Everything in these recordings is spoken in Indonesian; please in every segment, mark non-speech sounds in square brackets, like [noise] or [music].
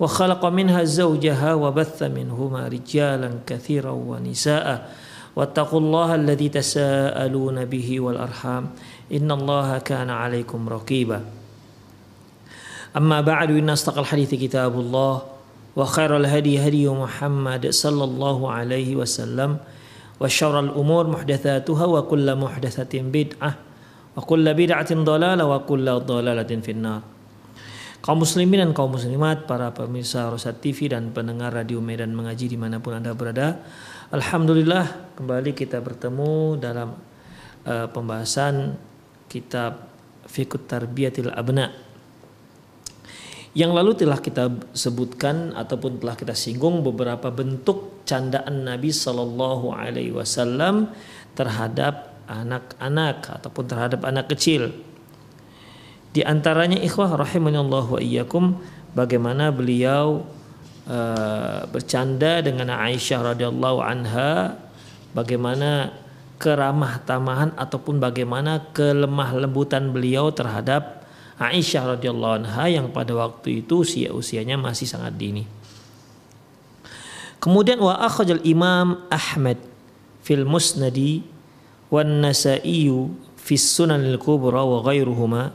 وخلق منها زوجها وبث منهما رجالا كثيرا ونساء. واتقوا الله الذي تساءلون به والأرحام. إن الله كان عليكم رقيبا. أما بعد إن أصدق الحديث كتاب الله وخير الهدي هدي محمد صلى الله عليه وسلم وشر الأمور محدثاتها وكل محدثة بدعة وكل بدعة ضلالة وكل ضلالة في النار. Kaum muslimin dan kaum muslimat, para pemirsa Rosat TV dan pendengar Radio Medan Mengaji di mana pun Anda berada. Alhamdulillah kembali kita bertemu dalam uh, pembahasan kitab Fikut Tarbiyatil Abna. Yang lalu telah kita sebutkan ataupun telah kita singgung beberapa bentuk candaan Nabi Shallallahu Alaihi Wasallam terhadap anak-anak ataupun terhadap anak kecil di antaranya ikhwah rahimanallah wa iyyakum bagaimana beliau uh, bercanda dengan Aisyah radhiyallahu anha bagaimana keramah tamahan ataupun bagaimana kelemah lembutan beliau terhadap Aisyah radhiyallahu anha yang pada waktu itu usia usianya masih sangat dini. Kemudian wa akhrajal Imam Ahmad fil Musnadi wan Nasa'i fi Sunan al-Kubra wa ghairuhuma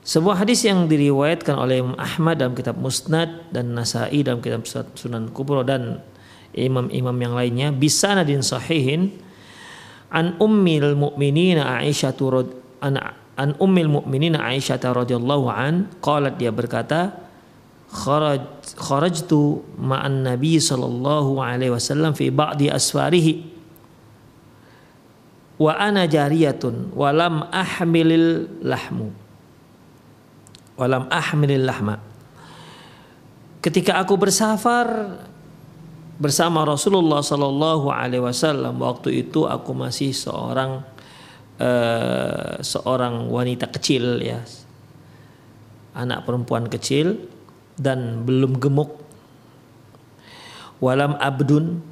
Sebuah hadis yang diriwayatkan oleh Imam Ahmad dalam kitab Musnad dan Nasai dalam kitab Sunan Kubro dan imam-imam yang lainnya bisa nadin sahihin an ummil mu'minin Aisyah an, an ummil mu'minin Aisyah radhiyallahu an qalat dia berkata kharaj kharajtu ma'an nabi sallallahu alaihi wasallam fi ba'di asfarihi wa ana jariyatun walam ahmilil lahmu. Walam ahmilil lahma. Ketika aku bersafar bersama Rasulullah Sallallahu Alaihi Wasallam waktu itu aku masih seorang uh, seorang wanita kecil ya. Anak perempuan kecil dan belum gemuk. Walam abdun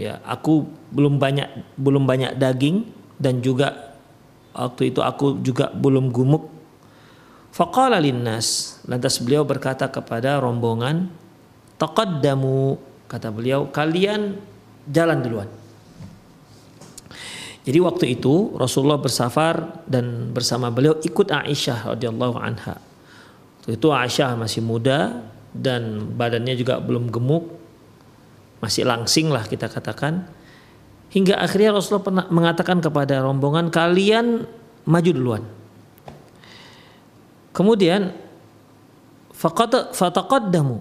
ya aku belum banyak belum banyak daging dan juga waktu itu aku juga belum gumuk. Faqala linnas, lantas beliau berkata kepada rombongan, taqaddamu, kata beliau, kalian jalan duluan. Jadi waktu itu Rasulullah bersafar dan bersama beliau ikut Aisyah radhiyallahu anha. Waktu itu Aisyah masih muda dan badannya juga belum gemuk, masih langsing lah kita katakan. Hingga akhirnya Rasulullah pernah mengatakan kepada rombongan kalian maju duluan. Kemudian fataqaddamu.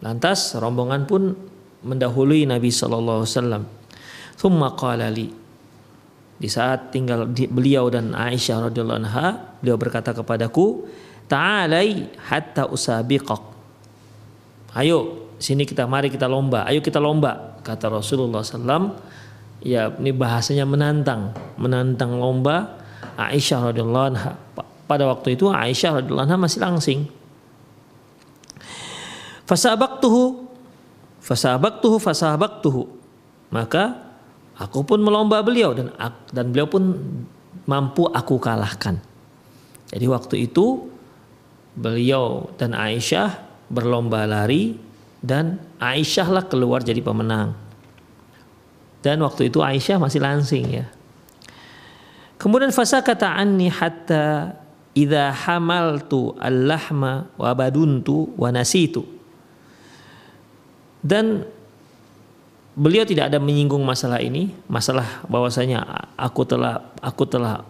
Lantas rombongan pun mendahului Nabi sallallahu alaihi wasallam. Tsumma. Di saat tinggal beliau dan Aisyah radhiyallahu anha, beliau berkata kepadaku, "Ta'alai hatta usabiqak." Ayo, sini kita mari kita lomba. Ayo kita lomba, kata Rasulullah sallallahu ya ini bahasanya menantang, menantang lomba Aisyah radhiyallahu anha. Pada waktu itu Aisyah radhiyallahu anha masih langsing. Fasabaqtuhu fasabaqtuhu fasabaqtuhu. Maka aku pun melomba beliau dan dan beliau pun mampu aku kalahkan. Jadi waktu itu beliau dan Aisyah berlomba lari dan Aisyah lah keluar jadi pemenang. Dan waktu itu Aisyah masih langsing ya. Kemudian fasa kata anni hatta idza hamaltu al-lahma wa baduntu wa nasitu. Dan beliau tidak ada menyinggung masalah ini, masalah bahwasanya aku telah aku telah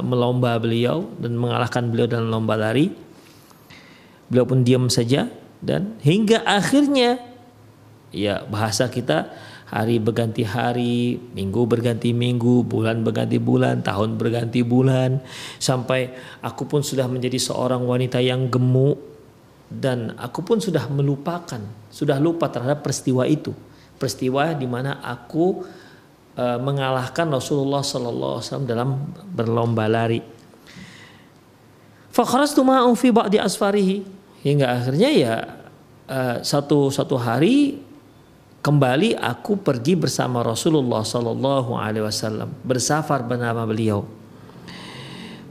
melomba beliau dan mengalahkan beliau dalam lomba lari. Beliau pun diam saja dan hingga akhirnya ya bahasa kita hari berganti hari, minggu berganti minggu, bulan berganti bulan, tahun berganti bulan. Sampai aku pun sudah menjadi seorang wanita yang gemuk. Dan aku pun sudah melupakan, sudah lupa terhadap peristiwa itu. Peristiwa di mana aku e, mengalahkan Rasulullah Sallallahu Alaihi Wasallam dalam berlomba lari. Fakharastu ma'u fi ba'di asfarihi. Hingga akhirnya ya e, satu satu hari kembali aku pergi bersama Rasulullah Sallallahu Alaihi Wasallam bersafar bersama beliau.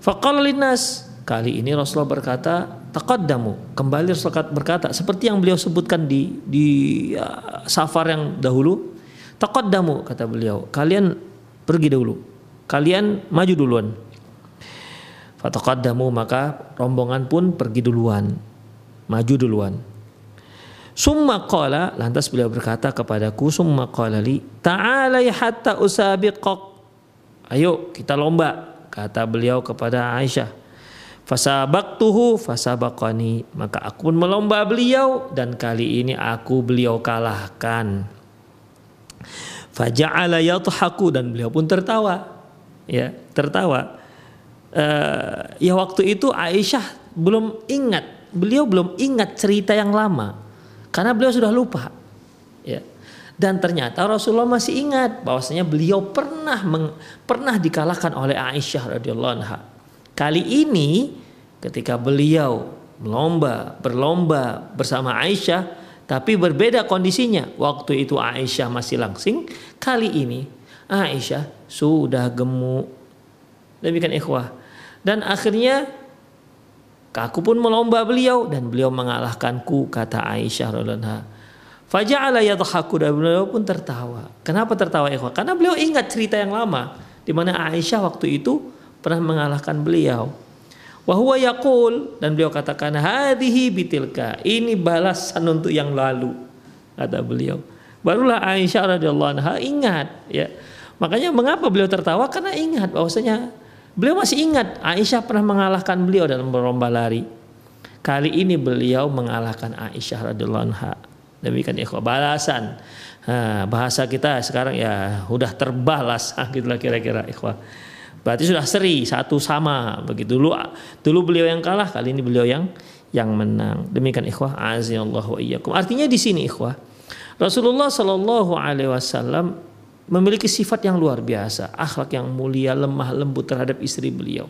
Faqala linnas kali ini Rasulullah berkata taqaddamu. Kembali Rasul berkata seperti yang beliau sebutkan di di uh, safar yang dahulu taqaddamu kata beliau. Kalian pergi dahulu. Kalian maju duluan. Fataqaddamu maka rombongan pun pergi duluan maju duluan Summa qala lantas beliau berkata kepadaku summa qala li ta'ala hatta usabiqak ayo kita lomba kata beliau kepada Aisyah Fasabaktuhu fasabakani maka aku pun melomba beliau dan kali ini aku beliau kalahkan. Faja'ala yadhaku dan beliau pun tertawa. Ya, tertawa. Uh, ya waktu itu Aisyah belum ingat, beliau belum ingat cerita yang lama karena beliau sudah lupa. Ya. Dan ternyata Rasulullah masih ingat bahwasanya beliau pernah meng, pernah dikalahkan oleh Aisyah radhiyallahu anha Kali ini ketika beliau melomba, berlomba bersama Aisyah, tapi berbeda kondisinya. Waktu itu Aisyah masih langsing, kali ini Aisyah sudah gemuk. Demikian ikhwah. Dan akhirnya aku pun melomba beliau dan beliau mengalahkanku kata Aisyah radhiyallahu Faja'ala yadhaku dan beliau pun tertawa. Kenapa tertawa ikhwah? Karena beliau ingat cerita yang lama di mana Aisyah waktu itu pernah mengalahkan beliau. Wahwa yakul dan beliau katakan hadhihi bitilka ini balasan untuk yang lalu kata beliau. Barulah Aisyah radhiyallahu anha ingat ya. Makanya mengapa beliau tertawa karena ingat bahwasanya beliau masih ingat Aisyah pernah mengalahkan beliau dalam berlomba lari. Kali ini beliau mengalahkan Aisyah radhiyallahu anha. Demikian ikhwah balasan. Bahasa kita sekarang ya udah terbalas [laughs] gitulah kira-kira ikhwah. Berarti sudah seri satu sama begitu dulu dulu beliau yang kalah kali ini beliau yang yang menang. Demikian ikhwah azallahu iyyakum. Artinya di sini ikhwah Rasulullah Shallallahu alaihi wasallam memiliki sifat yang luar biasa, akhlak yang mulia, lemah lembut terhadap istri beliau.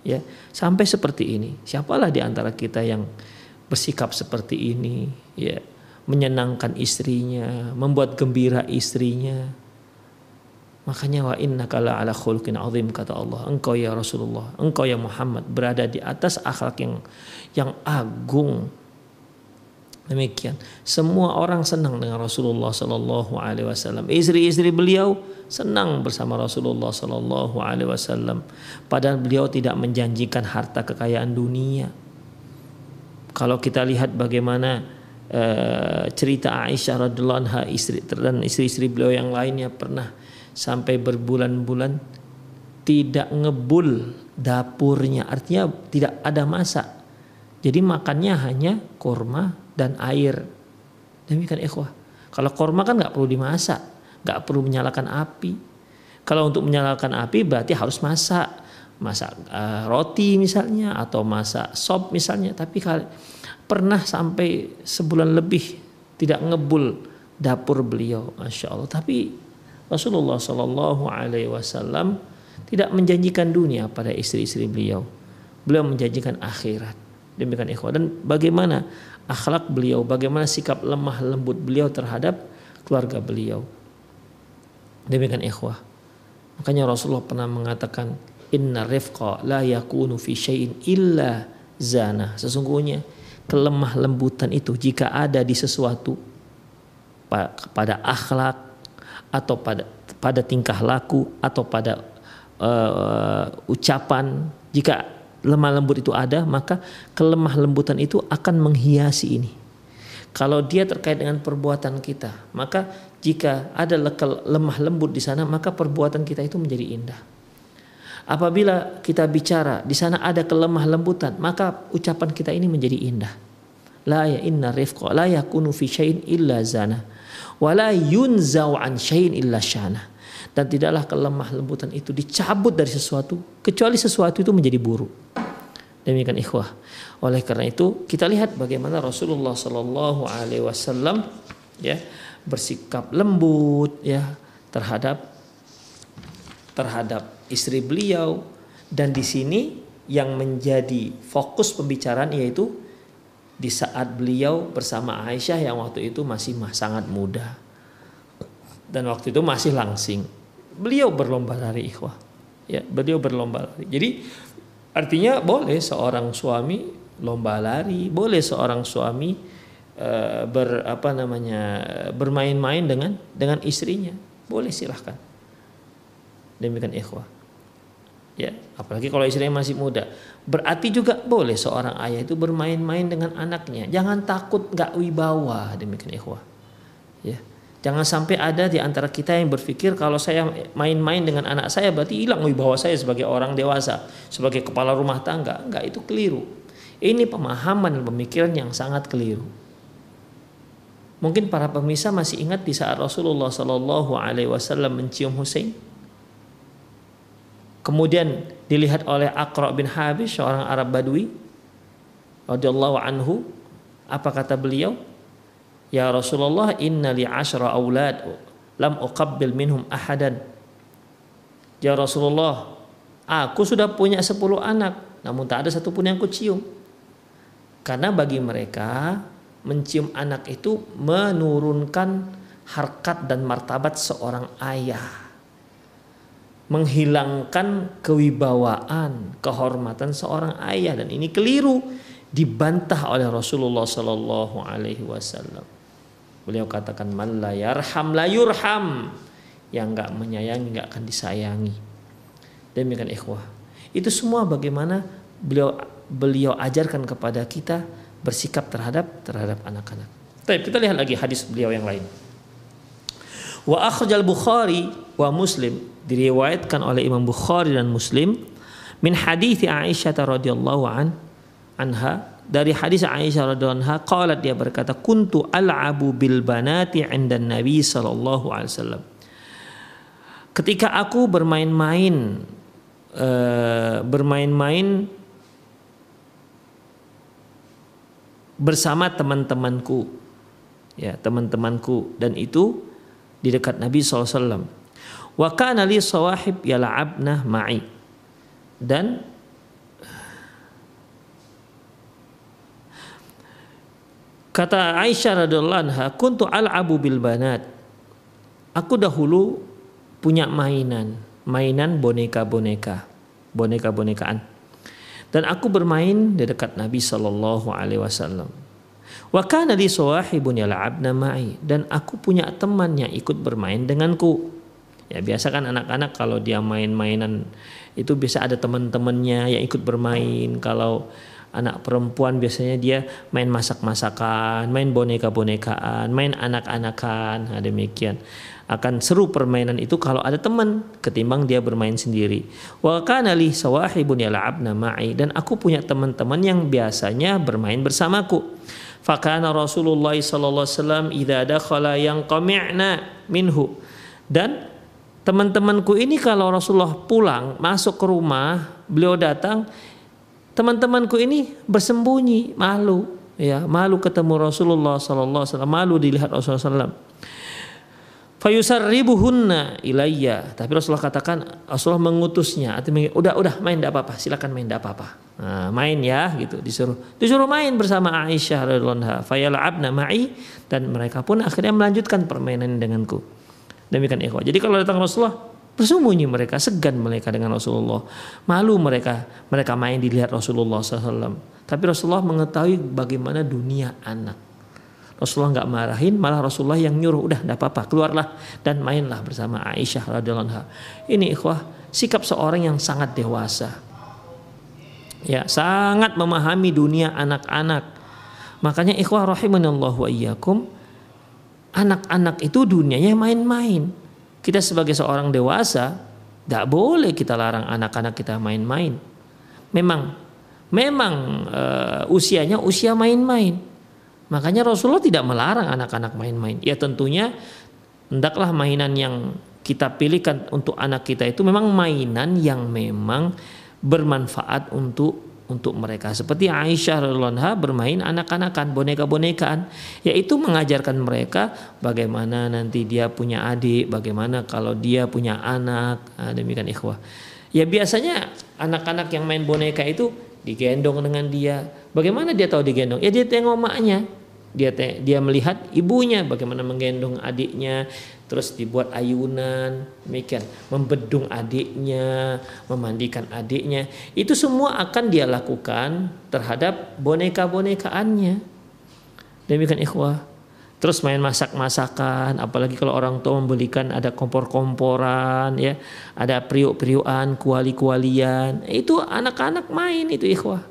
Ya, sampai seperti ini. Siapalah di antara kita yang bersikap seperti ini, ya, menyenangkan istrinya, membuat gembira istrinya, Makanya wa inna kala ala khulqin azim kata Allah. Engkau ya Rasulullah, engkau ya Muhammad berada di atas akhlak yang yang agung. Demikian. Semua orang senang dengan Rasulullah Sallallahu Alaihi Wasallam. Istri-istri beliau senang bersama Rasulullah Sallallahu Alaihi Wasallam. Padahal beliau tidak menjanjikan harta kekayaan dunia. Kalau kita lihat bagaimana uh, cerita Aisyah radhiallahu anha istri dan istri-istri beliau yang lainnya pernah sampai berbulan-bulan tidak ngebul dapurnya artinya tidak ada masak jadi makannya hanya korma dan air. Demikian ikhwah. Kalau korma kan nggak perlu dimasak nggak perlu menyalakan api. Kalau untuk menyalakan api berarti harus masak. Masak uh, roti misalnya atau masak sop misalnya. Tapi kali pernah sampai sebulan lebih tidak ngebul dapur beliau masya Allah. Tapi Rasulullah Shallallahu Alaihi Wasallam tidak menjanjikan dunia pada istri-istri beliau. Beliau menjanjikan akhirat. Demikian ikhwah. Dan bagaimana akhlak beliau, bagaimana sikap lemah lembut beliau terhadap keluarga beliau. Demikian ikhwah. Makanya Rasulullah pernah mengatakan inna rifqa la yakunu fi syai'in illa zana. Sesungguhnya kelemah lembutan itu jika ada di sesuatu pada akhlak atau pada pada tingkah laku atau pada uh, ucapan jika lemah lembut itu ada maka kelemah lembutan itu akan menghiasi ini kalau dia terkait dengan perbuatan kita maka jika ada lemah lembut di sana maka perbuatan kita itu menjadi indah. Apabila kita bicara di sana ada kelemah lembutan maka ucapan kita ini menjadi indah. La ya inna rifqa la yakunu fi syai'in illa zana wa la yunzau an illa syana. Dan tidaklah kelemah lembutan itu dicabut dari sesuatu kecuali sesuatu itu menjadi buruk. Demikian ikhwah. Oleh karena itu kita lihat bagaimana Rasulullah Shallallahu Alaihi Wasallam ya bersikap lembut ya terhadap terhadap istri beliau dan di sini yang menjadi fokus pembicaraan yaitu di saat beliau bersama Aisyah yang waktu itu masih sangat muda dan waktu itu masih langsing beliau berlomba lari ikhwah. Ya beliau berlomba lari. Jadi artinya boleh seorang suami lomba lari boleh seorang suami uh, ber apa namanya bermain-main dengan dengan istrinya. Boleh silahkan. Demikian ikhwah. Ya apalagi kalau istrinya masih muda. Berarti juga boleh seorang ayah itu bermain-main dengan anaknya. Jangan takut nggak wibawa demikian ikhwah. Ya jangan sampai ada di antara kita yang berpikir kalau saya main-main dengan anak saya berarti hilang wibawa saya sebagai orang dewasa sebagai kepala rumah tangga. Enggak itu keliru. Ini pemahaman dan pemikiran yang sangat keliru. Mungkin para pemirsa masih ingat di saat Rasulullah Shallallahu Alaihi Wasallam mencium Hussein. Kemudian dilihat oleh Aqra bin Habis seorang Arab Badui radhiyallahu anhu apa kata beliau Ya Rasulullah inna li ashra aulad lam uqabbil minhum ahadan. Ya Rasulullah aku sudah punya 10 anak namun tak ada satupun yang kucium. Karena bagi mereka mencium anak itu menurunkan harkat dan martabat seorang ayah. Menghilangkan kewibawaan, kehormatan seorang ayah. Dan ini keliru dibantah oleh Rasulullah Sallallahu Alaihi Wasallam. Beliau katakan man la yarham la yurham yang nggak menyayangi nggak akan disayangi. Demikian ikhwah. Itu semua bagaimana beliau beliau ajarkan kepada kita bersikap terhadap terhadap anak-anak. Tapi kita lihat lagi hadis beliau yang lain. Wa akhrajal Bukhari wa Muslim diriwayatkan oleh Imam Bukhari dan Muslim min hadis Aisyah radhiyallahu an anha dari hadis Aisyah radhiyallahu anha qalat dia berkata kuntu al'abu bil banati 'inda Nabi sallallahu alaihi wasallam ketika aku bermain-main uh, bermain-main bersama teman-temanku ya teman-temanku dan itu di dekat Nabi SAW. Wa kana li sawahib yal'abna ma'i. Dan kata Aisyah radhiyallahu anha, "Kuntu al'abu bil banat." Aku dahulu punya mainan, mainan boneka-boneka, boneka-bonekaan. Dan aku bermain di dekat Nabi sallallahu alaihi wasallam. Wa kana li sawahibun yal'abna ma'i dan aku punya teman yang ikut bermain denganku. Ya biasa kan anak-anak kalau dia main-mainan itu bisa ada teman-temannya yang ikut bermain. Kalau anak perempuan biasanya dia main masak-masakan, main boneka-bonekaan, main anak-anakan. Nah, demikian. Akan seru permainan itu kalau ada teman ketimbang dia bermain sendiri. Wa kana li sawahibun yal'abna ma'i dan aku punya teman-teman yang biasanya bermain bersamaku. Fakana Rasulullah sallallahu alaihi wasallam idza dakhala yang qami'na minhu. Dan teman-temanku ini kalau Rasulullah pulang masuk ke rumah, beliau datang, teman-temanku ini bersembunyi, malu, ya, malu ketemu Rasulullah sallallahu alaihi wasallam, malu dilihat Rasulullah sallallahu Fayusarribuhunna ilayya. Tapi Rasulullah katakan Rasulullah mengutusnya. Artinya udah udah main tidak apa-apa, silakan main tidak apa-apa. Nah, main ya gitu disuruh. Disuruh main bersama Aisyah radhiyallahu anha. Fayal'abna ma'i dan mereka pun akhirnya melanjutkan permainan denganku. Demikian ikhwah. Jadi kalau datang Rasulullah bersembunyi mereka, segan mereka dengan Rasulullah. Malu mereka, mereka main dilihat Rasulullah SAW. Tapi Rasulullah mengetahui bagaimana dunia anak Rasulullah nggak marahin, malah Rasulullah yang nyuruh, udah nggak apa-apa, keluarlah dan mainlah bersama Aisyah radhiyallahu anha. Ini ikhwah, sikap seorang yang sangat dewasa. Ya, sangat memahami dunia anak-anak. Makanya ikhwah rahimanallahu wa iyyakum anak-anak itu dunianya main-main. Kita sebagai seorang dewasa tidak boleh kita larang anak-anak kita main-main. Memang memang uh, usianya usia main-main. Makanya Rasulullah tidak melarang anak-anak main-main. Ya tentunya hendaklah mainan yang kita pilihkan untuk anak kita itu memang mainan yang memang bermanfaat untuk untuk mereka. Seperti Aisyah radhiallahu bermain anak-anakan, boneka-bonekaan, yaitu mengajarkan mereka bagaimana nanti dia punya adik, bagaimana kalau dia punya anak, nah, demikian ikhwah. Ya biasanya anak-anak yang main boneka itu digendong dengan dia. Bagaimana dia tahu digendong? Ya dia tengok maknya. Dia dia melihat ibunya bagaimana menggendong adiknya, terus dibuat ayunan demikian. Membedung adiknya memandikan adiknya. Itu semua akan dia lakukan terhadap boneka-bonekaannya. Demikian ikhwah. Terus main masak-masakan apalagi kalau orang tua membelikan ada kompor-komporan ya. Ada periuk-periukan kuali-kualian. Itu anak-anak main itu ikhwah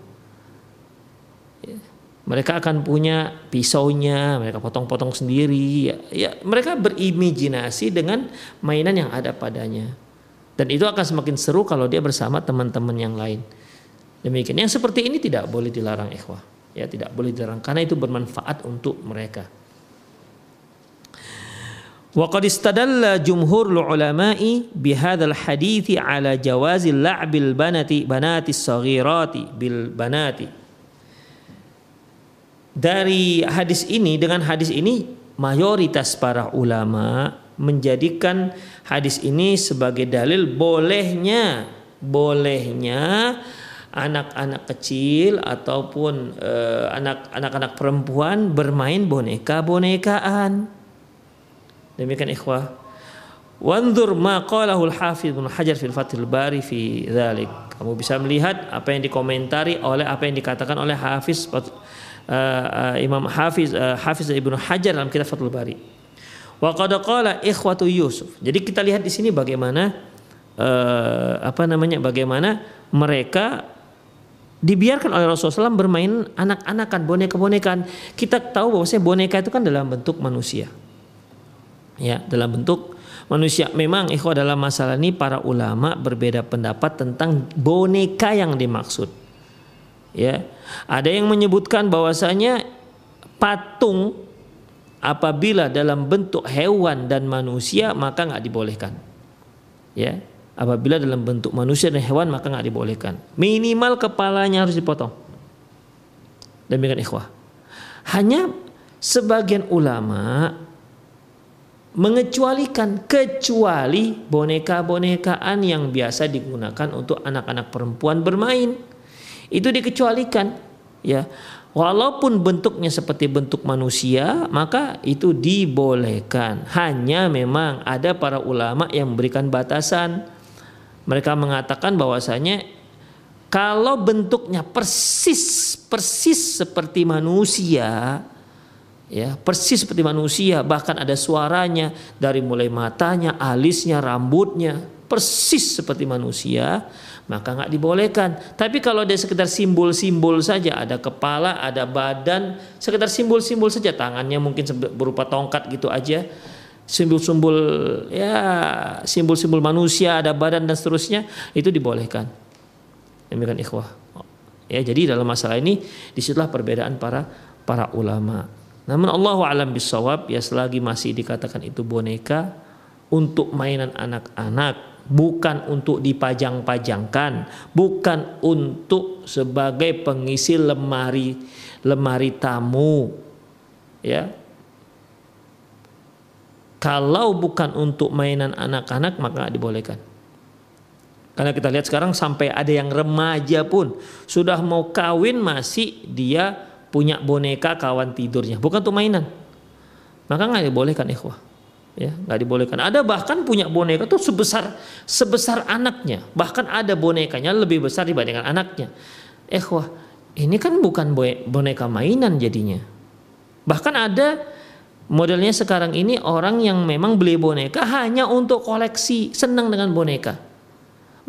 mereka akan punya pisaunya, mereka potong-potong sendiri. Ya, ya, mereka berimajinasi dengan mainan yang ada padanya. Dan itu akan semakin seru kalau dia bersama teman-teman yang lain. Demikian. Yang seperti ini tidak boleh dilarang ikhwah. Ya, tidak boleh dilarang karena itu bermanfaat untuk mereka. Wa qad istadalla jumhurul ulama'i bihadzal hadithi ala jawazil la'bil banati banati bil banati dari hadis ini dengan hadis ini mayoritas para ulama menjadikan hadis ini sebagai dalil bolehnya bolehnya anak-anak kecil ataupun uh, anak anak-anak perempuan bermain boneka-bonekaan. Demikian ikhwah. Wanzur ma qalahu al-Hafidz Ibnu Hajar fil Fathul Bari fi dzalik. Kamu bisa melihat apa yang dikomentari oleh apa yang dikatakan oleh Hafiz uh, Imam Hafiz uh, Hafiz Ibnu Hajar dalam kitab Fathul Bari. Wa qad qala ikhwatu Yusuf. Jadi kita lihat di sini bagaimana uh, apa namanya bagaimana mereka dibiarkan oleh Rasulullah SAW bermain anak-anakan boneka-bonekaan. Kita tahu bahwa boneka itu kan dalam bentuk manusia. Ya, dalam bentuk manusia. Memang ikhwah dalam masalah ini para ulama berbeda pendapat tentang boneka yang dimaksud. Ya, ada yang menyebutkan bahwasanya patung apabila dalam bentuk hewan dan manusia maka nggak dibolehkan. Ya, apabila dalam bentuk manusia dan hewan maka nggak dibolehkan. Minimal kepalanya harus dipotong. Demikian ikhwah. Hanya sebagian ulama mengecualikan kecuali boneka-bonekaan yang biasa digunakan untuk anak-anak perempuan bermain itu dikecualikan ya. Walaupun bentuknya seperti bentuk manusia maka itu dibolehkan. Hanya memang ada para ulama yang memberikan batasan. Mereka mengatakan bahwasanya kalau bentuknya persis persis seperti manusia ya persis seperti manusia bahkan ada suaranya dari mulai matanya alisnya rambutnya persis seperti manusia maka nggak dibolehkan. Tapi kalau dia sekedar simbol-simbol saja, ada kepala, ada badan, sekedar simbol-simbol saja, tangannya mungkin berupa tongkat gitu aja, simbol-simbol ya simbol-simbol manusia, ada badan dan seterusnya, itu dibolehkan. Demikian ikhwah. Ya, jadi dalam masalah ini di situlah perbedaan para para ulama. Namun Allah alam bisawab ya selagi masih dikatakan itu boneka untuk mainan anak-anak bukan untuk dipajang-pajangkan, bukan untuk sebagai pengisi lemari lemari tamu. Ya. Kalau bukan untuk mainan anak-anak maka dibolehkan. Karena kita lihat sekarang sampai ada yang remaja pun sudah mau kawin masih dia punya boneka kawan tidurnya, bukan untuk mainan. Maka nggak dibolehkan ikhwah ya nggak dibolehkan. Ada bahkan punya boneka tuh sebesar sebesar anaknya. Bahkan ada bonekanya lebih besar dibandingkan anaknya. Eh wah ini kan bukan boneka mainan jadinya. Bahkan ada modelnya sekarang ini orang yang memang beli boneka hanya untuk koleksi senang dengan boneka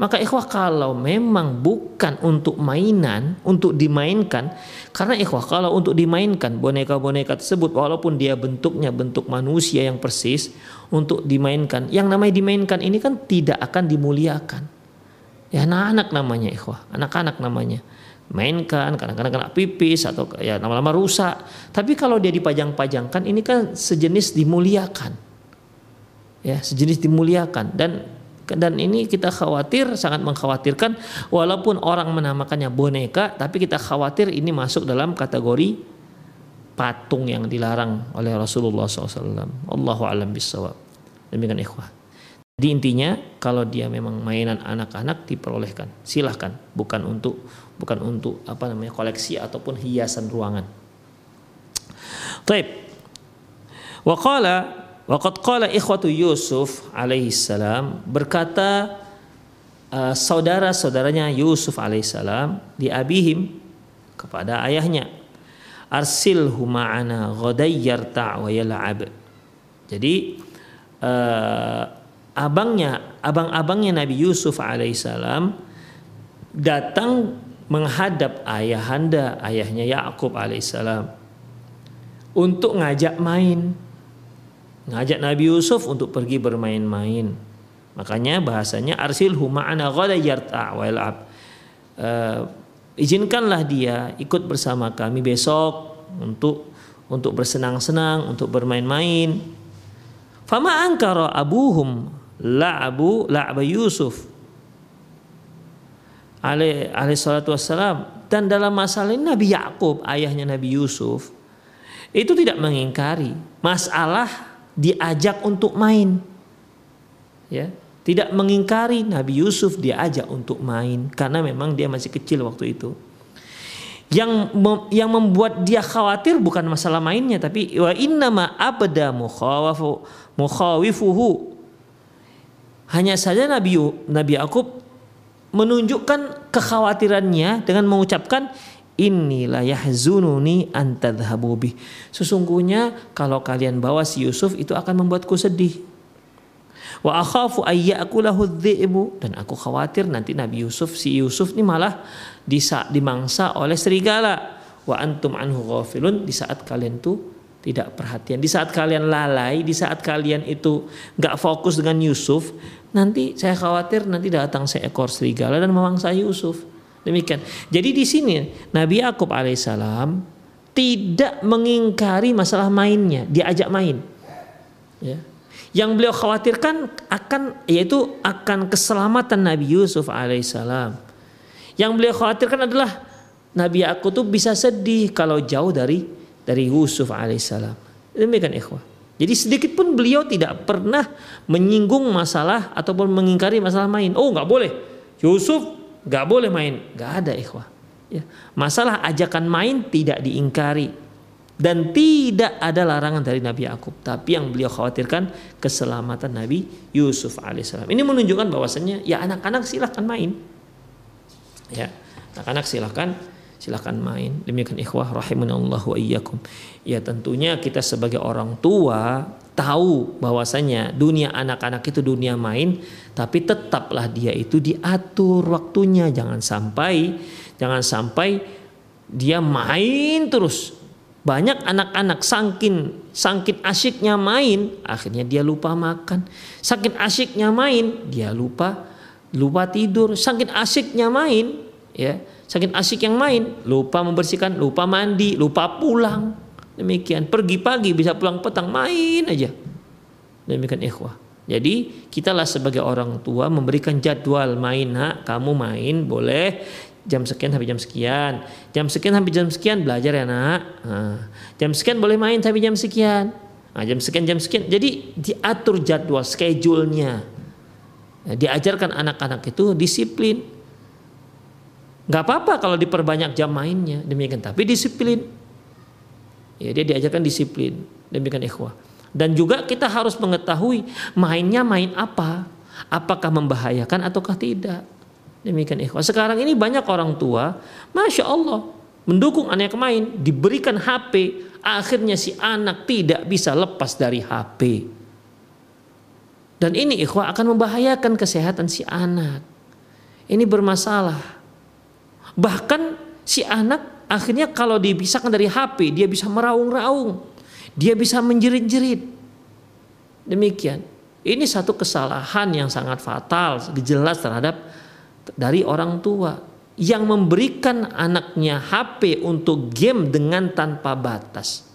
Maka ikhwah kalau memang bukan untuk mainan, untuk dimainkan, karena ikhwah kalau untuk dimainkan boneka-boneka tersebut walaupun dia bentuknya bentuk manusia yang persis untuk dimainkan, yang namanya dimainkan ini kan tidak akan dimuliakan. Ya anak-anak namanya ikhwah, anak-anak namanya. Mainkan, kadang-kadang kena pipis atau ya lama-lama rusak. Tapi kalau dia dipajang-pajangkan ini kan sejenis dimuliakan. Ya, sejenis dimuliakan dan dan ini kita khawatir sangat mengkhawatirkan walaupun orang menamakannya boneka tapi kita khawatir ini masuk dalam kategori patung yang dilarang oleh Rasulullah SAW. Allahu alam bisawab. Demikian ikhwah. Jadi intinya kalau dia memang mainan anak-anak diperolehkan, silahkan. Bukan untuk bukan untuk apa namanya koleksi ataupun hiasan ruangan. Taib. Waqala Waqad qala ikhwatu Yusuf alaihi salam berkata uh, saudara-saudaranya Yusuf alaihi salam di abihim kepada ayahnya arsilhu ma'ana ghadai yarta' wa yal'ab. Jadi uh, abangnya abang-abangnya Nabi Yusuf alaihi salam datang menghadap ayahanda ayahnya Yakub alaihissalam untuk ngajak main ngajak Nabi Yusuf untuk pergi bermain-main. Makanya bahasanya arsil ma'ana ghada yarta' wa Uh, izinkanlah dia ikut bersama kami besok untuk untuk bersenang-senang, untuk bermain-main. Fama angkara abuhum la'abu la'aba Yusuf alaih, alaih salatu wassalam dan dalam masalah ini Nabi Yakub ayahnya Nabi Yusuf itu tidak mengingkari masalah diajak untuk main. Ya, tidak mengingkari Nabi Yusuf diajak untuk main karena memang dia masih kecil waktu itu. Yang yang membuat dia khawatir bukan masalah mainnya tapi wa innama abda mukhawafu mukhawifuhu. Hanya saja Nabi Nabi Yakub menunjukkan kekhawatirannya dengan mengucapkan Inilah yahzununi antadhabu bih. Sesungguhnya kalau kalian bawa si Yusuf itu akan membuatku sedih. Wa akhafu ayyakulahu dhi'bu dan aku khawatir nanti Nabi Yusuf si Yusuf ini malah disa, dimangsa oleh serigala. Wa antum anhu ghafilun di saat kalian tuh tidak perhatian. Di saat kalian lalai, di saat kalian itu nggak fokus dengan Yusuf, nanti saya khawatir nanti datang seekor serigala dan memangsa Yusuf. Demikian. Jadi di sini Nabi Yakub alaihissalam tidak mengingkari masalah mainnya, diajak main. Ya. Yang beliau khawatirkan akan yaitu akan keselamatan Nabi Yusuf alaihissalam. Yang beliau khawatirkan adalah Nabi Yakub itu bisa sedih kalau jauh dari dari Yusuf alaihissalam. Demikian ikhwah. Jadi sedikit pun beliau tidak pernah menyinggung masalah ataupun mengingkari masalah main. Oh nggak boleh. Yusuf nggak boleh main, nggak ada ikhwah. Ya. Masalah ajakan main tidak diingkari dan tidak ada larangan dari Nabi Yakub. Tapi yang beliau khawatirkan keselamatan Nabi Yusuf alaihissalam. Ini menunjukkan bahwasannya ya anak-anak silahkan main. Ya, anak-anak silahkan silahkan main. Demikian ikhwah rahimanallah wa iyyakum. Ya tentunya kita sebagai orang tua tahu bahwasanya dunia anak-anak itu dunia main, tapi tetaplah dia itu diatur waktunya. Jangan sampai jangan sampai dia main terus. Banyak anak-anak sangkin sangkin asyiknya main, akhirnya dia lupa makan. Saking asyiknya main, dia lupa lupa tidur. Saking asyiknya main, ya, saking asyik yang main, lupa membersihkan, lupa mandi, lupa pulang. Demikian. Pergi pagi bisa pulang petang main aja. Demikian ikhwah. Jadi kitalah sebagai orang tua memberikan jadwal main nak kamu main boleh jam sekian sampai jam sekian. Jam sekian sampai jam sekian belajar ya nak. Nah, jam sekian boleh main sampai jam sekian. Nah, jam sekian jam sekian. Jadi diatur jadwal schedule-nya. Nah, diajarkan anak-anak itu disiplin nggak apa-apa kalau diperbanyak jam mainnya demikian tapi disiplin Ya, dia diajarkan disiplin. Demikian ikhwah. Dan juga kita harus mengetahui mainnya main apa. Apakah membahayakan ataukah tidak. Demikian ikhwah. Sekarang ini banyak orang tua, Masya Allah, mendukung anak main, diberikan HP, akhirnya si anak tidak bisa lepas dari HP. Dan ini ikhwah akan membahayakan kesehatan si anak. ini bermasalah. Bahkan si anak akhirnya kalau dipisahkan dari HP dia bisa meraung-raung, dia bisa menjerit-jerit. Demikian. Ini satu kesalahan yang sangat fatal, jelas terhadap dari orang tua yang memberikan anaknya HP untuk game dengan tanpa batas.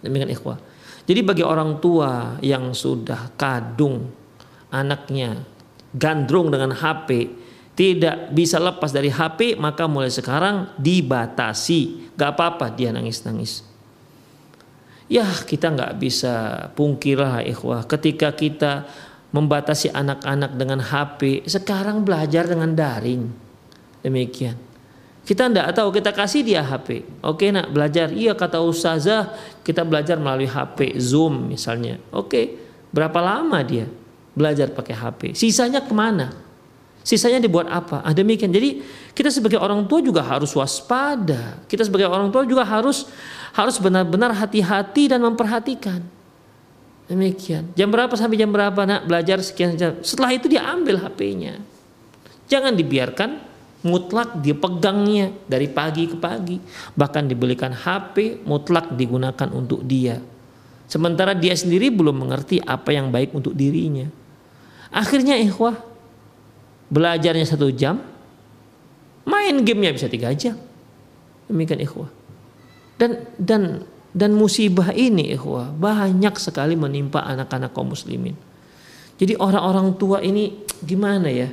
Demikian ikhwah. Jadi bagi orang tua yang sudah kadung anaknya gandrung dengan HP tidak bisa lepas dari HP maka mulai sekarang dibatasi. Gak apa-apa dia nangis-nangis. Ya kita nggak bisa pungkirlah ikhwah ketika kita membatasi anak-anak dengan HP sekarang belajar dengan daring Demikian. Kita tidak tahu, kita kasih dia HP. Oke nak belajar. Iya kata ustazah kita belajar melalui HP, Zoom misalnya. Oke, berapa lama dia belajar pakai HP? Sisanya ke mana? Sisanya dibuat apa? Ah, demikian. Jadi kita sebagai orang tua juga harus waspada. Kita sebagai orang tua juga harus harus benar-benar hati-hati dan memperhatikan. Demikian. Jam berapa sampai jam berapa nak belajar sekian jam. Setelah itu dia ambil HP-nya. Jangan dibiarkan mutlak dipegangnya dari pagi ke pagi bahkan dibelikan HP mutlak digunakan untuk dia sementara dia sendiri belum mengerti apa yang baik untuk dirinya akhirnya ikhwah belajarnya satu jam main gamenya bisa tiga jam demikian ikhwah dan dan dan musibah ini ikhwah banyak sekali menimpa anak-anak kaum muslimin jadi orang-orang tua ini gimana ya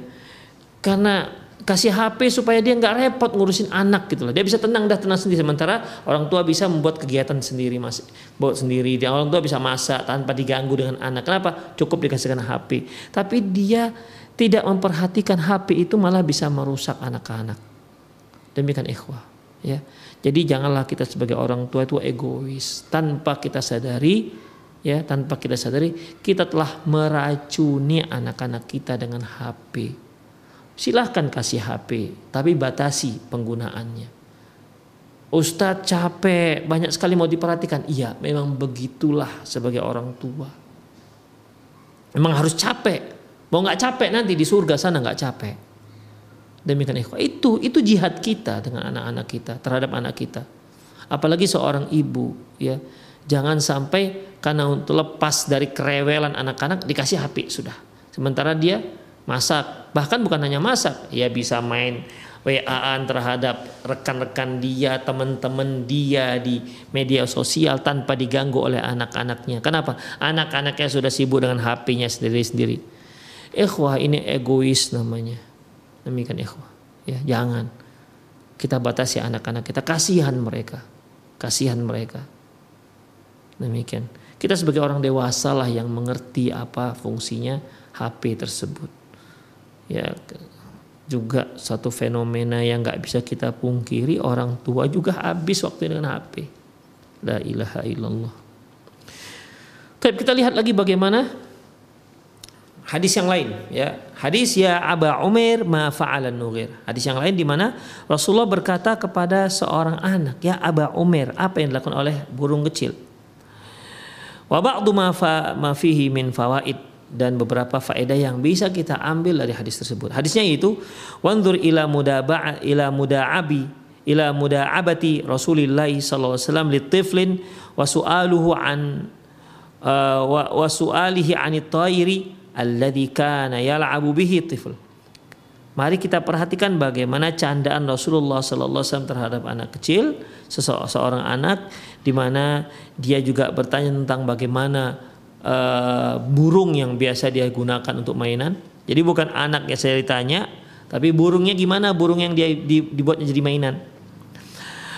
karena kasih HP supaya dia nggak repot ngurusin anak gitu loh. Dia bisa tenang dah tenang sendiri sementara orang tua bisa membuat kegiatan sendiri mas buat sendiri. Dia orang tua bisa masak tanpa diganggu dengan anak. Kenapa? Cukup dikasihkan HP. Tapi dia tidak memperhatikan HP itu malah bisa merusak anak-anak. Demikian ikhwah ya. Jadi janganlah kita sebagai orang tua itu egois tanpa kita sadari ya tanpa kita sadari kita telah meracuni anak-anak kita dengan HP silahkan kasih HP, tapi batasi penggunaannya. Ustadz capek, banyak sekali mau diperhatikan. Iya, memang begitulah sebagai orang tua. Memang harus capek. Mau nggak capek nanti di surga sana nggak capek. Demikian ikhwah. Itu itu jihad kita dengan anak-anak kita terhadap anak kita. Apalagi seorang ibu ya. Jangan sampai karena untuk lepas dari kerewelan anak-anak dikasih HP sudah. Sementara dia masak bahkan bukan hanya masak ya bisa main WA-an terhadap rekan-rekan dia teman-teman dia di media sosial tanpa diganggu oleh anak-anaknya kenapa anak-anaknya sudah sibuk dengan HP-nya sendiri-sendiri ikhwah ini egois namanya. Demikian ikhwah. Ya jangan. Kita batasi anak-anak kita. Kasihan mereka. Kasihan mereka. Demikian. Kita sebagai orang dewasa lah yang mengerti apa fungsinya HP tersebut. Ya juga satu fenomena yang nggak bisa kita pungkiri orang tua juga habis waktu dengan HP la ilaha illallah. Kita lihat lagi bagaimana hadis yang lain ya. Hadis ya Aba Umar ma fa'alan nughir. Hadis yang lain di mana Rasulullah berkata kepada seorang anak ya Aba Umar apa yang dilakukan oleh burung kecil? Wa ba'du ma fa ma fihi min fawaid. Dan beberapa faedah yang bisa kita ambil dari hadis tersebut. Hadisnya itu wanzur ila mudaba'a ila muda'abi ila muda'abati Rasulillah sallallahu alaihi wasallam litiflin wa su'aluhu an uh, wa, wa su'alihi anit alladhi kana yal'abu bihi tifl. Mari kita perhatikan bagaimana candaan Rasulullah sallallahu alaihi wasallam terhadap anak kecil, seseorang anak di mana dia juga bertanya tentang bagaimana uh, burung yang biasa dia gunakan untuk mainan. Jadi bukan anak yang saya ditanya, tapi burungnya gimana burung yang dia dibuatnya jadi mainan.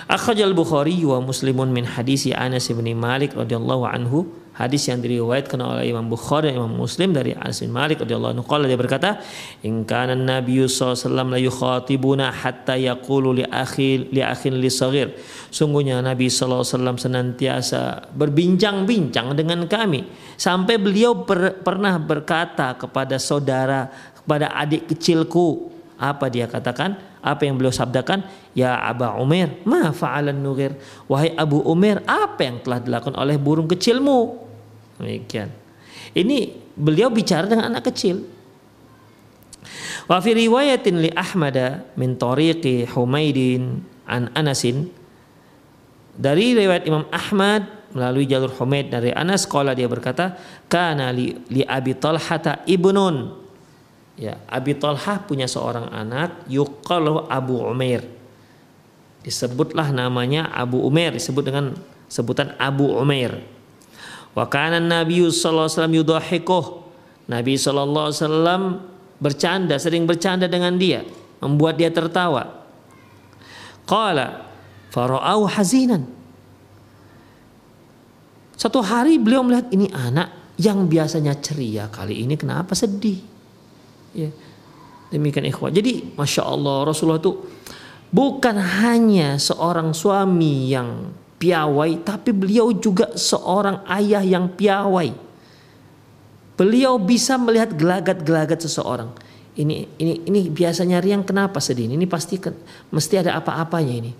Akhajal Bukhari wa Muslimun min hadisi Anas bin Malik radhiyallahu anhu hadis yang diriwayatkan oleh Imam Bukhari dan Imam Muslim dari Anas bin Malik radhiyallahu anhu dia berkata in kana Nabi sallallahu alaihi wasallam hatta yaqulu li akhi li akhin li saghir. Sungguhnya Nabi sallallahu alaihi wasallam senantiasa berbincang-bincang dengan kami sampai beliau per, pernah berkata kepada saudara kepada adik kecilku apa dia katakan? Apa yang beliau sabdakan? Ya Aba Umar, ma fa'alan nugir. Wahai Abu Umar, apa yang telah dilakukan oleh burung kecilmu? Demikian. Ini beliau bicara dengan anak kecil. Wa fi riwayatin li Ahmad min tariqi Humaidin an Anasin dari riwayat Imam Ahmad melalui jalur Humaid dari Anas sekolah dia berkata kana li, li Abi Talhata ibnun ya Abi Talhah punya seorang anak yuqalu Abu Umair. Disebutlah namanya Abu Umair disebut dengan sebutan Abu Umair. Wa kana Nabi sallallahu alaihi wasallam Nabi sallallahu alaihi wasallam bercanda sering bercanda dengan dia membuat dia tertawa. Qala fara'au hazinan. Satu hari beliau melihat ini anak yang biasanya ceria kali ini kenapa sedih Ya. Demikian ikhwah. Jadi masya Allah Rasulullah itu bukan hanya seorang suami yang piawai, tapi beliau juga seorang ayah yang piawai. Beliau bisa melihat gelagat-gelagat seseorang. Ini ini ini biasanya riang kenapa sedih? Ini pasti mesti ada apa-apanya ini.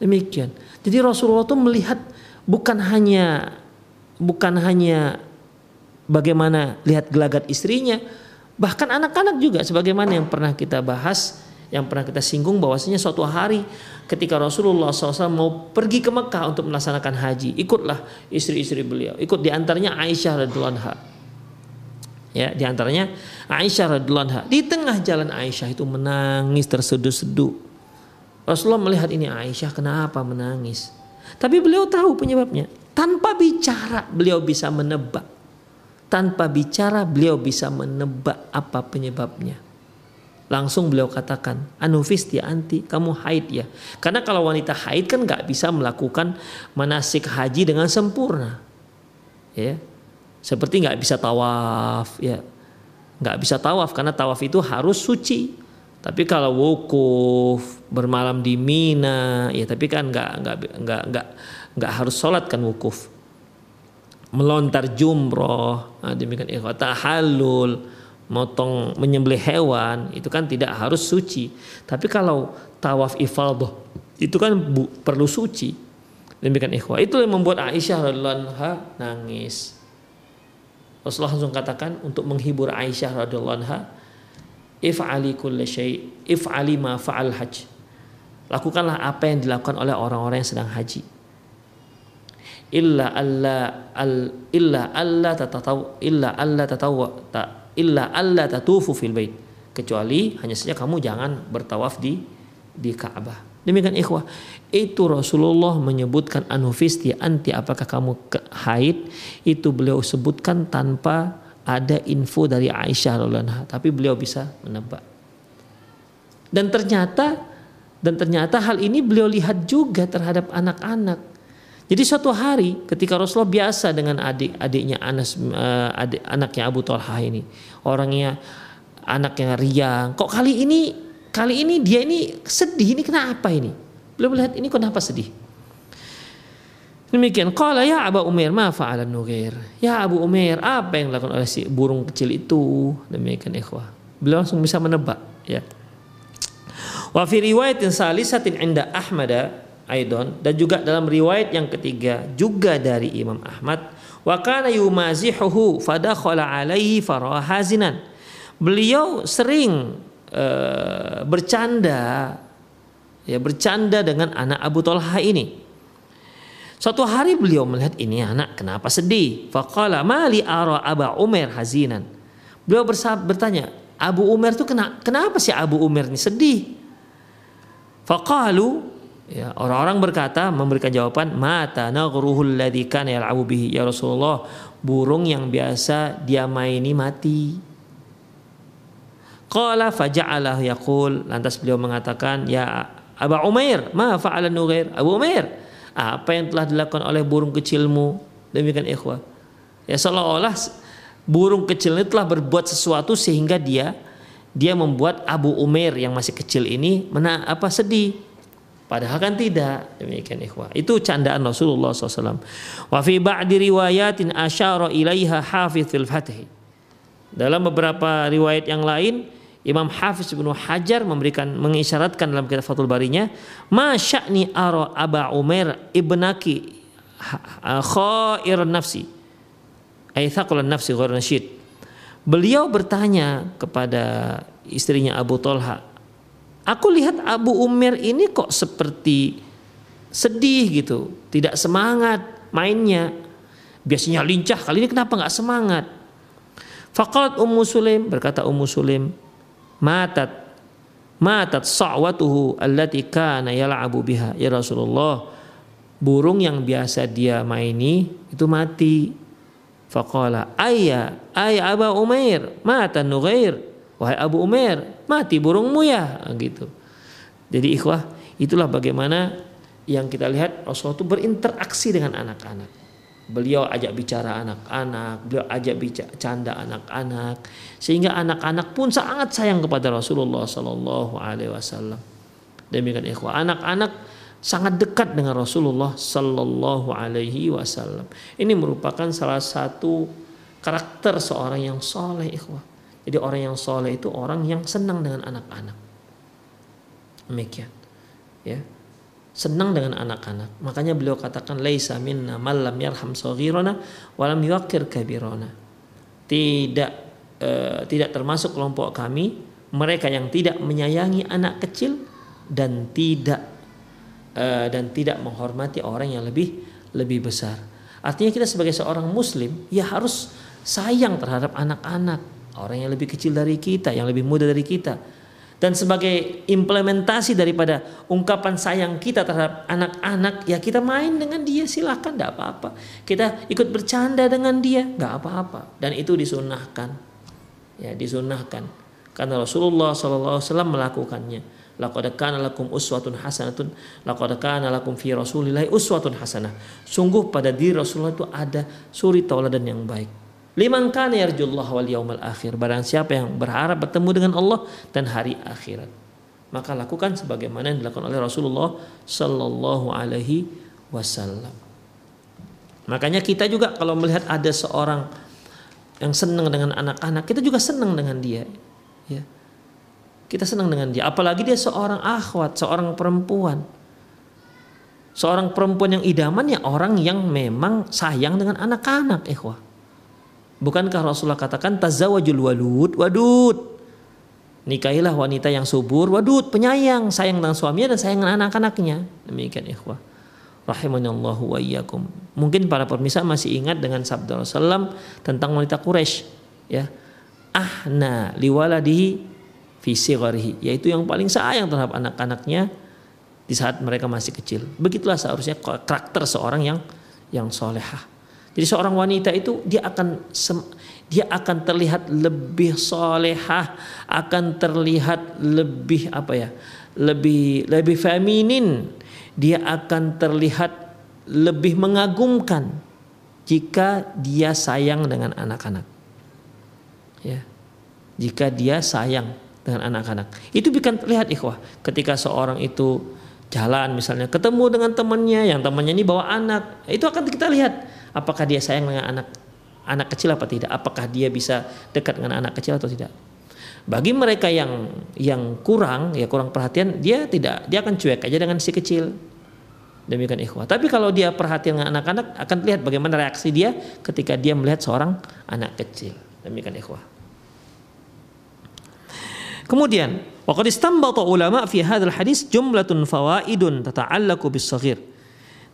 Demikian. Jadi Rasulullah itu melihat bukan hanya bukan hanya bagaimana lihat gelagat istrinya, Bahkan anak-anak juga sebagaimana yang pernah kita bahas, yang pernah kita singgung bahwasanya suatu hari ketika Rasulullah SAW mau pergi ke Mekah untuk melaksanakan haji, ikutlah istri-istri beliau, ikut di antaranya Aisyah radhiallahu anha. Ya, di antaranya Aisyah radhiallahu. Di tengah jalan Aisyah itu menangis terseduh-seduh. Rasulullah melihat ini Aisyah kenapa menangis. Tapi beliau tahu penyebabnya. Tanpa bicara beliau bisa menebak tanpa bicara beliau bisa menebak apa penyebabnya. Langsung beliau katakan, Anufis dia anti, kamu haid ya. Karena kalau wanita haid kan nggak bisa melakukan manasik haji dengan sempurna. Ya, seperti nggak bisa tawaf ya. Nggak bisa tawaf karena tawaf itu harus suci. Tapi kalau wukuf bermalam di Mina, ya tapi kan nggak nggak nggak nggak nggak harus sholat kan wukuf melontar jumroh, nah, demikian ikhwah tahallul, motong menyembelih hewan itu kan tidak harus suci. Tapi kalau tawaf ifadah itu kan bu, perlu suci. Demikian ikhwah. Itu yang membuat Aisyah radhiallahu nangis. Rasulullah langsung katakan untuk menghibur Aisyah radhiallahu anha, if'ali kulli syai, if'ali ma fa'al hajj. Lakukanlah apa yang dilakukan oleh orang-orang yang sedang haji illa alla al illa alla tataw illa alla tataw ta illa alla tatufu fil bait kecuali hanya saja kamu jangan bertawaf di di Ka'bah. Demikian ikhwah. Itu Rasulullah menyebutkan anufisti anti apakah kamu haid itu beliau sebutkan tanpa ada info dari Aisyah radhiyallahu tapi beliau bisa menebak. Dan ternyata dan ternyata hal ini beliau lihat juga terhadap anak-anak jadi suatu hari ketika Rasulullah biasa dengan adik-adiknya Anas uh, adik anaknya Abu Talha ini, orangnya anaknya riang. Kok kali ini kali ini dia ini sedih ini kenapa ini? Belum melihat ini kenapa sedih? Demikian qala ya Abu Umair ma fa'ala nughair. Ya Abu Umair, apa yang dilakukan oleh si burung kecil itu? Demikian ikhwah. Beliau langsung bisa menebak, ya. Wa fi riwayatin salisatin inda Ahmada Aidon dan juga dalam riwayat yang ketiga juga dari Imam Ahmad wa kana yumazihuhu fadakhala alaihi farahazinan beliau sering uh, bercanda ya bercanda dengan anak Abu Talha ini Suatu hari beliau melihat ini anak kenapa sedih. Faqala mali ara Aba Umar hazinan. Beliau bertanya, Abu Umar itu kenapa sih Abu Umar ini sedih? Faqalu Ya, orang-orang berkata memberikan jawaban mata naghruhul ladzi kana yal'abu bihi. Ya Rasulullah burung yang biasa dia maini mati. Qala faja'alah yaqul lantas beliau mengatakan ya Abu Umair ma fa'ala nughair? Abu Umair apa yang telah dilakukan oleh burung kecilmu? Demikian ikhwah. Ya seolah-olah burung kecil ini telah berbuat sesuatu sehingga dia dia membuat Abu Umair yang masih kecil ini mena apa sedih Padahal kan tidak demikian ikhwah. Itu candaan Rasulullah SAW. Wa fi ba'di riwayatin asyara ilaiha hafiz fil fathi. Dalam beberapa riwayat yang lain Imam Hafiz bin Hajar memberikan mengisyaratkan dalam kitab Fathul Barinya, "Ma sya'ni ara Aba Umair ibnaki khair nafsi." Ai nafsi ghair nasyid. Beliau bertanya kepada istrinya Abu Tolha, aku lihat Abu Umar ini kok seperti sedih gitu, tidak semangat mainnya. Biasanya lincah, kali ini kenapa nggak semangat? Faqalat Ummu Sulaim berkata Ummu Sulaim, matat matat sa'watuhu allati kana yal'abu biha ya Rasulullah. Burung yang biasa dia maini itu mati Faqala ayya ayya Abu Umair mata nughair wahai Abu Umair mati burungmu ya gitu. Jadi ikhwah itulah bagaimana yang kita lihat Rasulullah itu berinteraksi dengan anak-anak. Beliau ajak bicara anak-anak, beliau ajak bicara canda anak-anak, sehingga anak-anak pun sangat sayang kepada Rasulullah Sallallahu Alaihi Wasallam. Demikian ikhwah, anak-anak sangat dekat dengan Rasulullah Sallallahu Alaihi Wasallam. Ini merupakan salah satu karakter seorang yang soleh, ikhwah. Jadi orang yang soleh itu orang yang senang dengan anak-anak. Demikian, ya senang dengan anak-anak. Makanya beliau katakan laisa minna malam yarham saghirana walam yuqir kabirana. Tidak eh, tidak termasuk kelompok kami mereka yang tidak menyayangi anak kecil dan tidak Eh, dan tidak menghormati orang yang lebih lebih besar. Artinya kita sebagai seorang muslim ya harus sayang terhadap anak-anak, orang yang lebih kecil dari kita, yang lebih muda dari kita. Dan sebagai implementasi daripada ungkapan sayang kita terhadap anak-anak, ya kita main dengan dia silahkan, tidak apa-apa. Kita ikut bercanda dengan dia, nggak apa-apa. Dan itu disunahkan, ya disunahkan. Karena Rasulullah SAW melakukannya. Laqad kana lakum uswatun hasanatun laqad kana lakum fi Rasulillahi uswatun hasanah. Sungguh pada diri Rasulullah itu ada suri tauladan yang baik. Liman kana yarjullah wal yaumal akhir. Barang siapa yang berharap bertemu dengan Allah dan hari akhirat. Maka lakukan sebagaimana yang dilakukan oleh Rasulullah sallallahu alaihi wasallam. Makanya kita juga kalau melihat ada seorang yang senang dengan anak-anak, kita juga senang dengan dia. Ya kita senang dengan dia. Apalagi dia seorang akhwat, seorang perempuan. Seorang perempuan yang idaman ya orang yang memang sayang dengan anak-anak, ikhwah. Bukankah Rasulullah katakan tazawajul walud, wadud. Nikahilah wanita yang subur, wadud, penyayang, sayang dengan suaminya dan sayang dengan anak-anaknya. Demikian ikhwah. Rahimanallahu wa iyyakum. Mungkin para pemirsa masih ingat dengan sabda Rasulullah tentang wanita Quraisy, ya. Ahna liwaladihi visi gharhi yaitu yang paling sayang terhadap anak-anaknya di saat mereka masih kecil. Begitulah seharusnya karakter seorang yang yang solehah. Jadi seorang wanita itu dia akan dia akan terlihat lebih solehah, akan terlihat lebih apa ya, lebih lebih feminin. Dia akan terlihat lebih mengagumkan jika dia sayang dengan anak-anak. Ya, jika dia sayang dengan anak-anak. Itu bikin lihat ikhwah ketika seorang itu jalan misalnya ketemu dengan temannya yang temannya ini bawa anak itu akan kita lihat apakah dia sayang dengan anak anak kecil apa tidak? Apakah dia bisa dekat dengan anak kecil atau tidak? Bagi mereka yang yang kurang ya kurang perhatian dia tidak dia akan cuek aja dengan si kecil. Demikian ikhwah. Tapi kalau dia perhatian dengan anak-anak akan lihat bagaimana reaksi dia ketika dia melihat seorang anak kecil. Demikian ikhwah. Kemudian, waqad istanbata ulama fi hadzal hadis jumlatun fawaidun tata'allaqu bis saghir.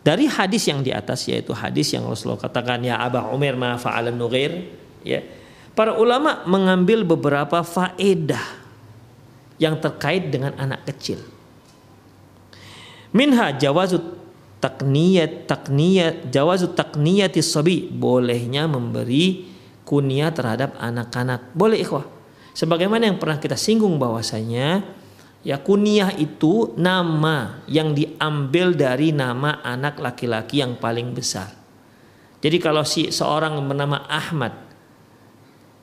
Dari hadis yang di atas yaitu hadis yang Rasulullah katakan ya Aba Umar ma fa'ala nughair ya. Para ulama mengambil beberapa faedah yang terkait dengan anak kecil. Minha jawazu takniyat takniyat jawazu takniyati sabi bolehnya memberi kunyah terhadap anak-anak. Boleh ikhwah. Sebagaimana yang pernah kita singgung bahwasanya ya kunyah itu nama yang diambil dari nama anak laki-laki yang paling besar. Jadi kalau si seorang bernama Ahmad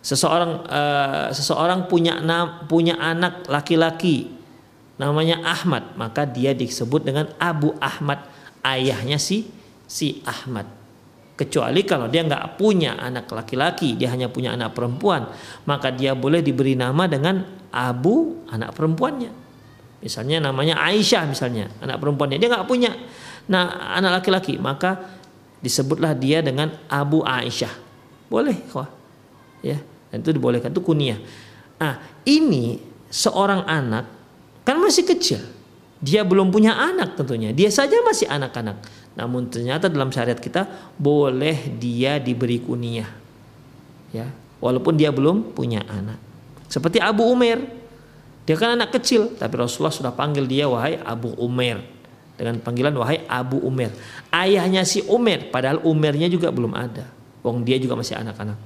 seseorang uh, seseorang punya nam, punya anak laki-laki namanya Ahmad, maka dia disebut dengan Abu Ahmad, ayahnya si si Ahmad. Kecuali kalau dia nggak punya anak laki-laki, dia hanya punya anak perempuan, maka dia boleh diberi nama dengan Abu anak perempuannya. Misalnya namanya Aisyah misalnya, anak perempuannya dia nggak punya nah anak laki-laki, maka disebutlah dia dengan Abu Aisyah. Boleh, kok. Ya. Dan itu dibolehkan itu kunyah. Ah, ini seorang anak kan masih kecil. Dia belum punya anak tentunya. Dia saja masih anak-anak. Namun ternyata dalam syariat kita boleh dia diberi kunyah. Ya, walaupun dia belum punya anak. Seperti Abu Umair. Dia kan anak kecil, tapi Rasulullah sudah panggil dia wahai Abu Umair dengan panggilan wahai Abu Umar. Ayahnya si Umar, padahal Umarnya juga belum ada. Wong dia juga masih anak-anak.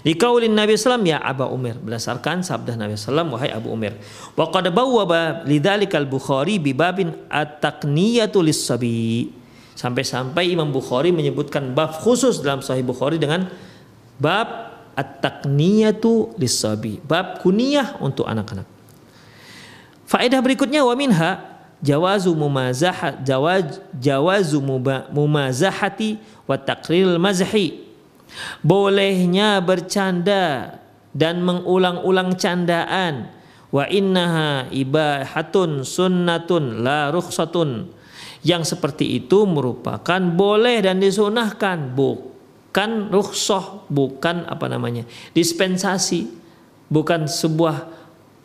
Di kaulin Nabi SAW ya Abu Umar berdasarkan sabda Nabi SAW wahai Abu Umar. Wa qad bawwaba lidzalikal Bukhari bi babin at-taqniyatu lis-sabi. Sampai-sampai Imam Bukhari menyebutkan bab khusus dalam Sahih Bukhari dengan bab at-taqniyatu lis-sabi. Bab kuniyah untuk anak-anak. Faedah berikutnya wa minha jawazu mumazahat jawaz jawazu mumazahati wa takril mazhi bolehnya bercanda dan mengulang-ulang candaan wa innaha ibahatun sunnatun la rukhsatun yang seperti itu merupakan boleh dan disunahkan bukan rukhsah bukan apa namanya dispensasi. Bukan sebuah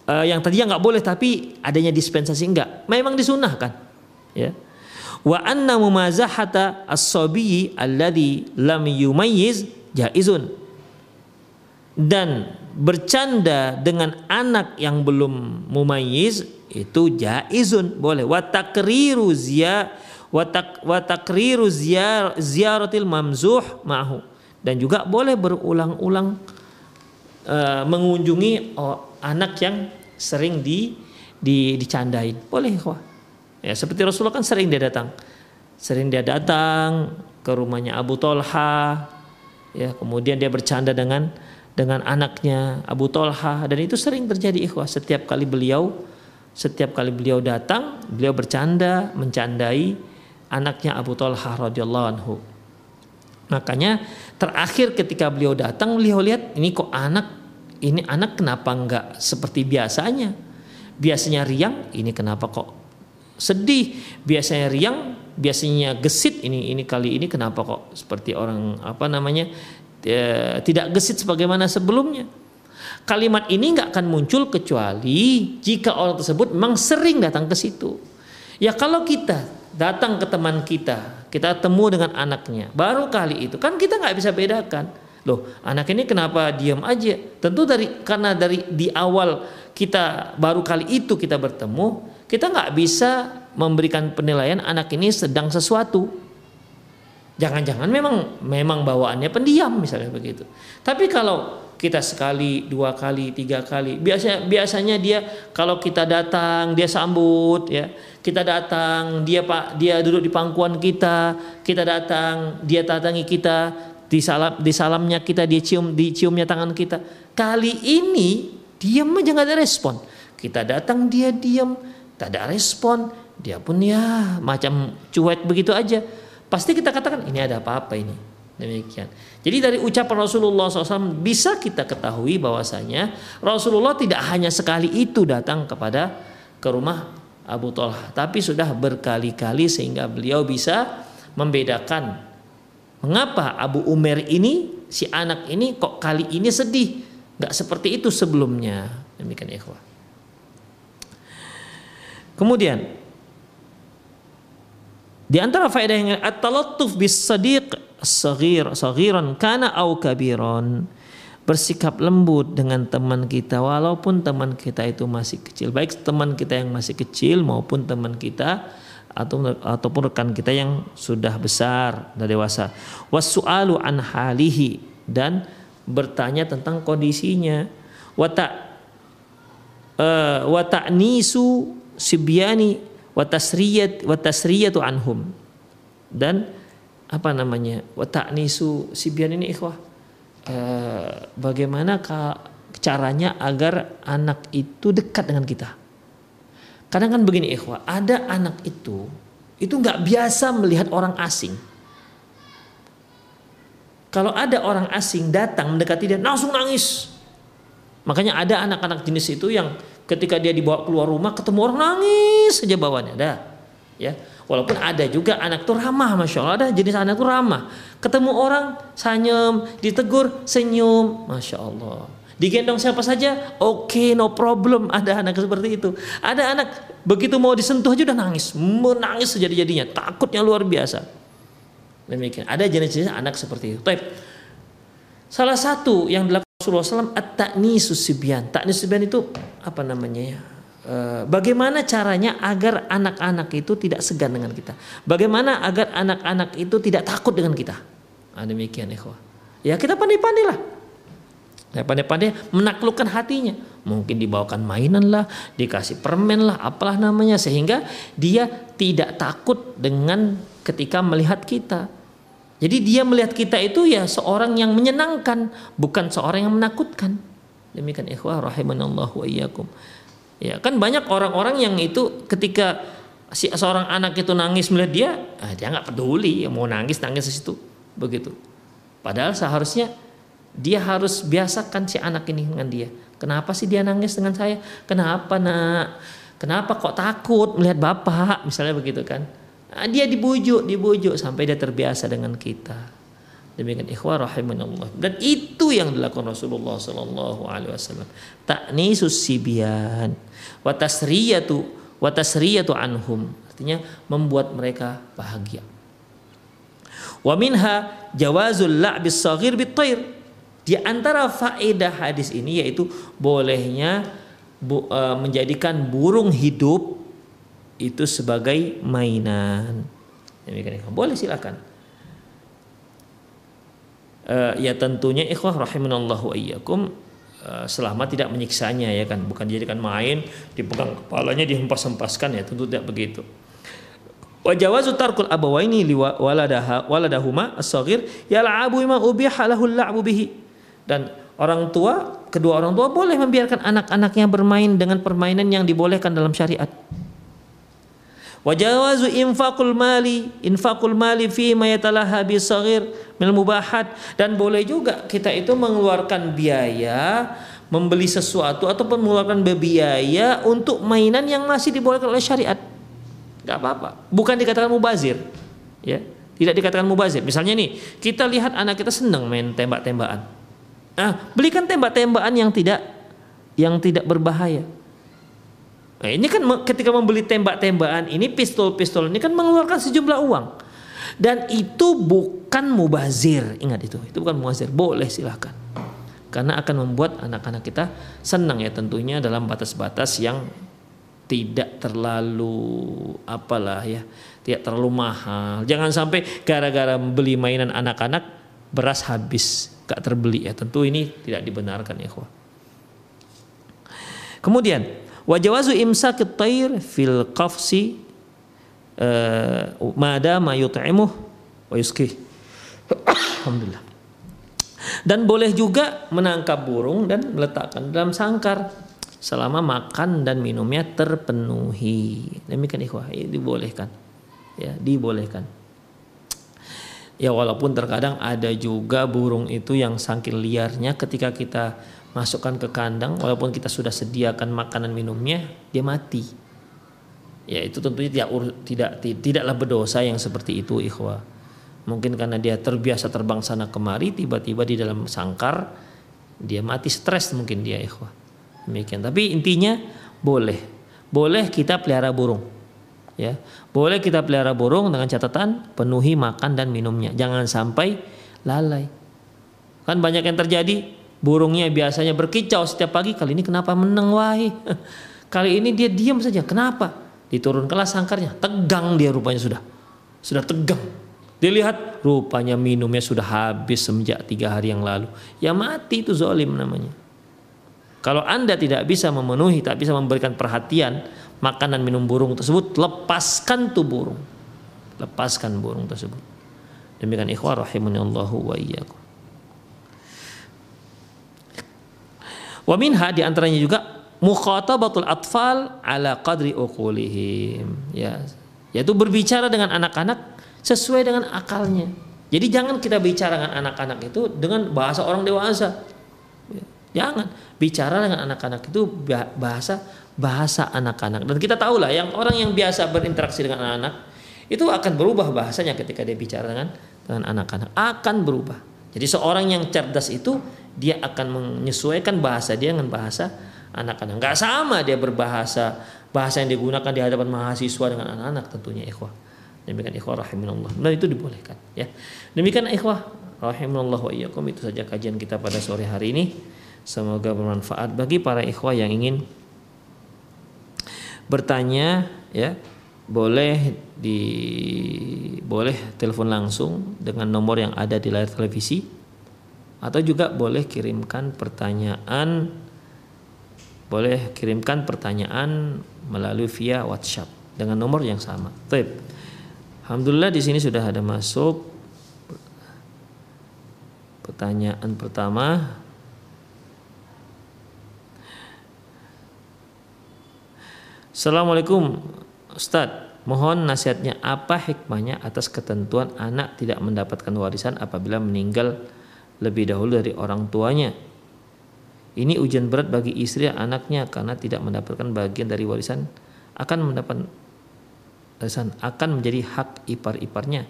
uh, yang tadinya nggak boleh tapi adanya dispensasi enggak. Memang disunahkan ya. Wa anna mumazahata as-sabi alladhi lam yumayyiz jaizun. Dan bercanda dengan anak yang belum mumayyiz itu jaizun. Boleh. Wa takriru wa takriru ziyaratil mamzuh ma'hu dan juga boleh berulang-ulang uh, mengunjungi oh, anak yang sering di, di dicandain. Boleh kok. Ya, seperti Rasulullah kan sering dia datang. Sering dia datang ke rumahnya Abu Tolha. Ya, kemudian dia bercanda dengan dengan anaknya Abu Tolha dan itu sering terjadi ikhwah setiap kali beliau setiap kali beliau datang beliau bercanda mencandai anaknya Abu Tolha radhiyallahu anhu makanya terakhir ketika beliau datang beliau lihat ini kok anak ini anak kenapa enggak seperti biasanya? Biasanya riang, ini kenapa kok sedih? Biasanya riang, biasanya gesit, ini ini kali ini kenapa kok seperti orang apa namanya e, tidak gesit sebagaimana sebelumnya? Kalimat ini enggak akan muncul kecuali jika orang tersebut memang sering datang ke situ. Ya kalau kita datang ke teman kita, kita temu dengan anaknya, baru kali itu kan kita nggak bisa bedakan Loh, anak ini kenapa diam aja? Tentu dari karena dari di awal kita baru kali itu kita bertemu, kita nggak bisa memberikan penilaian anak ini sedang sesuatu. Jangan-jangan memang memang bawaannya pendiam misalnya begitu. Tapi kalau kita sekali, dua kali, tiga kali, biasanya biasanya dia kalau kita datang dia sambut ya. Kita datang, dia Pak, dia duduk di pangkuan kita, kita datang, dia datangi kita, di salam di salamnya kita dicium diciumnya tangan kita. Kali ini diam aja nggak ada respon. Kita datang dia diam tak ada respon. Dia pun ya macam cuek begitu aja. Pasti kita katakan ini ada apa-apa ini demikian jadi dari ucapan Rasulullah SAW bisa kita ketahui bahwasanya Rasulullah tidak hanya sekali itu datang kepada ke rumah Abu Talha tapi sudah berkali-kali sehingga beliau bisa membedakan Mengapa Abu Umar ini si anak ini kok kali ini sedih? Gak seperti itu sebelumnya. Demikian ikhwah. Kemudian di antara faedah yang at-talattuf bis sadiq saghir saghiran kana au kabiran bersikap lembut dengan teman kita walaupun teman kita itu masih kecil. Baik teman kita yang masih kecil maupun teman kita atau ataupun rekan kita yang sudah besar dan dewasa. Wasu'alu an halihi dan bertanya tentang kondisinya. Wata uh, wata'nisu sibyani watasriyat watasriyatu anhum. Dan apa namanya wata'nisu sibyan ini ikhwah uh, bagaimana caranya agar anak itu dekat dengan kita Kadang kan begini ikhwah, ada anak itu itu nggak biasa melihat orang asing. Kalau ada orang asing datang mendekati dia langsung nangis. Makanya ada anak-anak jenis itu yang ketika dia dibawa keluar rumah ketemu orang nangis saja bawahnya. Ada. Ya walaupun ada juga anak tuh ramah masya Allah. Ada jenis anak tuh ramah. Ketemu orang senyum ditegur senyum. Masya Allah. Digendong siapa saja oke okay, no problem. [laughs] Ada anak seperti itu. Ada anak begitu mau disentuh aja udah nangis. Menangis sejadi-jadinya. Takutnya luar biasa. Demikian. Ada jenis-jenis anak seperti itu. Taip. salah satu yang dilakukan Rasulullah SAW at-ta'nisus sibyan. Ta'nis sibyan itu apa namanya ya bagaimana caranya agar anak-anak itu tidak segan dengan kita? Bagaimana agar anak-anak itu tidak takut dengan kita? Nah, demikian ikhwah. Ya kita pandai-pandai lah. Ya, pandai-pandai menaklukkan hatinya. Mungkin dibawakan mainan lah, dikasih permen lah, apalah namanya sehingga dia tidak takut dengan ketika melihat kita. Jadi dia melihat kita itu ya seorang yang menyenangkan, bukan seorang yang menakutkan. Demikian ikhwah rahimanallahu wa iyyakum. Ya kan banyak orang-orang yang itu ketika si seorang anak itu nangis melihat dia, ah, dia nggak peduli, mau nangis nangis di situ, begitu. Padahal seharusnya dia harus biasakan si anak ini dengan dia. Kenapa sih dia nangis dengan saya? Kenapa nak? Kenapa kok takut melihat bapak? Misalnya begitu kan? Nah, dia dibujuk, dibujuk sampai dia terbiasa dengan kita. Demikian ikhwah rahimanallah. Dan itu yang dilakukan Rasulullah sallallahu alaihi wasallam. Ta'nisus sibyan wa tasriyatu wa anhum. Artinya membuat mereka bahagia. Wa minha jawazul la'bis saghir bitair. Di antara faedah hadis ini yaitu bolehnya bu, uh, menjadikan burung hidup itu sebagai mainan. Demikian boleh silakan uh, ya tentunya ikhwah rahimanallahu ayyakum uh, selama tidak menyiksanya ya kan bukan dijadikan main dipegang kepalanya dihempas-hempaskan ya tentu tidak begitu. Wa jawazu tarkul abawaini li waladaha waladahuma as-saghir yal'abu ma ubiha lahu al-la'bu bihi. Dan orang tua kedua orang tua boleh membiarkan anak-anaknya bermain dengan permainan yang dibolehkan dalam syariat Wajawazu infakul mali, infakul mali fi ma yatalaha bi saghir min mubahat dan boleh juga kita itu mengeluarkan biaya membeli sesuatu ataupun mengeluarkan biaya untuk mainan yang masih dibolehkan oleh syariat. Gak apa-apa. Bukan dikatakan mubazir. Ya, tidak dikatakan mubazir. Misalnya nih, kita lihat anak kita senang main tembak-tembakan. Ah, belikan tembak-tembakan yang tidak yang tidak berbahaya. Nah, ini kan ketika membeli tembak-tembakan ini pistol-pistol ini kan mengeluarkan sejumlah uang. Dan itu bukan mubazir, ingat itu. Itu bukan mubazir, boleh silahkan. Karena akan membuat anak-anak kita senang ya tentunya dalam batas-batas yang tidak terlalu apalah ya, tidak terlalu mahal. Jangan sampai gara-gara beli mainan anak-anak beras habis, gak terbeli ya. Tentu ini tidak dibenarkan ya. Kemudian Wa jawazu imsak at-tayr fil qafsi uh, madama yut'imuh wa. Alhamdulillah. Dan boleh juga menangkap burung dan meletakkan dalam sangkar selama makan dan minumnya terpenuhi. Demikian ikhwah, ini dibolehkan. Ya, dibolehkan. Ya walaupun terkadang ada juga burung itu yang saking liarnya ketika kita masukkan ke kandang walaupun kita sudah sediakan makanan minumnya dia mati. Ya itu tentunya tidak tidak tidaklah berdosa yang seperti itu ikhwah. Mungkin karena dia terbiasa terbang sana kemari tiba-tiba di dalam sangkar dia mati stres mungkin dia ikhwah. Demikian. Tapi intinya boleh. Boleh kita pelihara burung ya. Boleh kita pelihara burung dengan catatan penuhi makan dan minumnya. Jangan sampai lalai. Kan banyak yang terjadi Burungnya biasanya berkicau setiap pagi. Kali ini kenapa meneng wahai? [laughs] Kali ini dia diam saja. Kenapa? Diturun kelas sangkarnya. Tegang dia rupanya sudah. Sudah tegang. Dilihat rupanya minumnya sudah habis semenjak tiga hari yang lalu. Ya mati itu zolim namanya. Kalau anda tidak bisa memenuhi, tak bisa memberikan perhatian makanan minum burung tersebut, lepaskan tuh burung. Lepaskan burung tersebut. Demikian ikhwah rahimanallahu wa iyyakum. Wa minha di antaranya juga mukhatabatul atfal ala qadri uqulihim. Ya, yaitu berbicara dengan anak-anak sesuai dengan akalnya. Jadi jangan kita bicara dengan anak-anak itu dengan bahasa orang dewasa. Ya, jangan bicara dengan anak-anak itu bahasa bahasa anak-anak. Dan kita tahu lah yang orang yang biasa berinteraksi dengan anak-anak itu akan berubah bahasanya ketika dia bicara dengan dengan anak-anak akan berubah. Jadi seorang yang cerdas itu dia akan menyesuaikan bahasa dia dengan bahasa anak-anak. Gak sama dia berbahasa bahasa yang digunakan di hadapan mahasiswa dengan anak-anak tentunya ikhwah. Demikian ikhwah rahimunallah. Dan itu dibolehkan ya. Demikian ikhwah rahimunallah wa iyyakum itu saja kajian kita pada sore hari ini. Semoga bermanfaat bagi para ikhwah yang ingin bertanya ya boleh di boleh telepon langsung dengan nomor yang ada di layar televisi atau juga boleh kirimkan pertanyaan boleh kirimkan pertanyaan melalui via WhatsApp dengan nomor yang sama. Baik. Alhamdulillah di sini sudah ada masuk pertanyaan pertama. Assalamualaikum Ustadz, mohon nasihatnya apa hikmahnya atas ketentuan anak tidak mendapatkan warisan apabila meninggal lebih dahulu dari orang tuanya. Ini ujian berat bagi istri dan anaknya karena tidak mendapatkan bagian dari warisan akan mendapat warisan akan menjadi hak ipar-iparnya.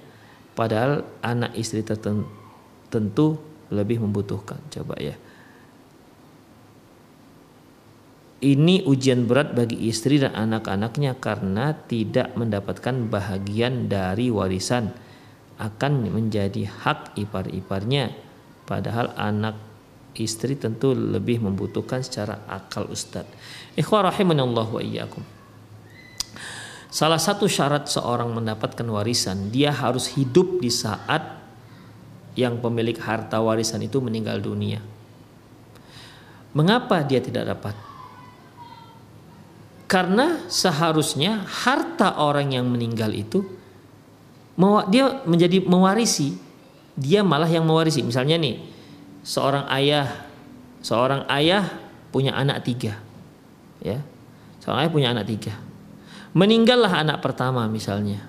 Padahal anak istri tertentu lebih membutuhkan. Coba ya. Ini ujian berat bagi istri dan anak-anaknya karena tidak mendapatkan bahagian dari warisan akan menjadi hak ipar-iparnya padahal anak istri tentu lebih membutuhkan secara akal ustad ikhwah rahimanallah wa iyyakum Salah satu syarat seorang mendapatkan warisan, dia harus hidup di saat yang pemilik harta warisan itu meninggal dunia. Mengapa dia tidak dapat? Karena seharusnya harta orang yang meninggal itu dia menjadi mewarisi, dia malah yang mewarisi. Misalnya nih, seorang ayah, seorang ayah punya anak tiga, ya, seorang ayah punya anak tiga Meninggallah anak pertama misalnya,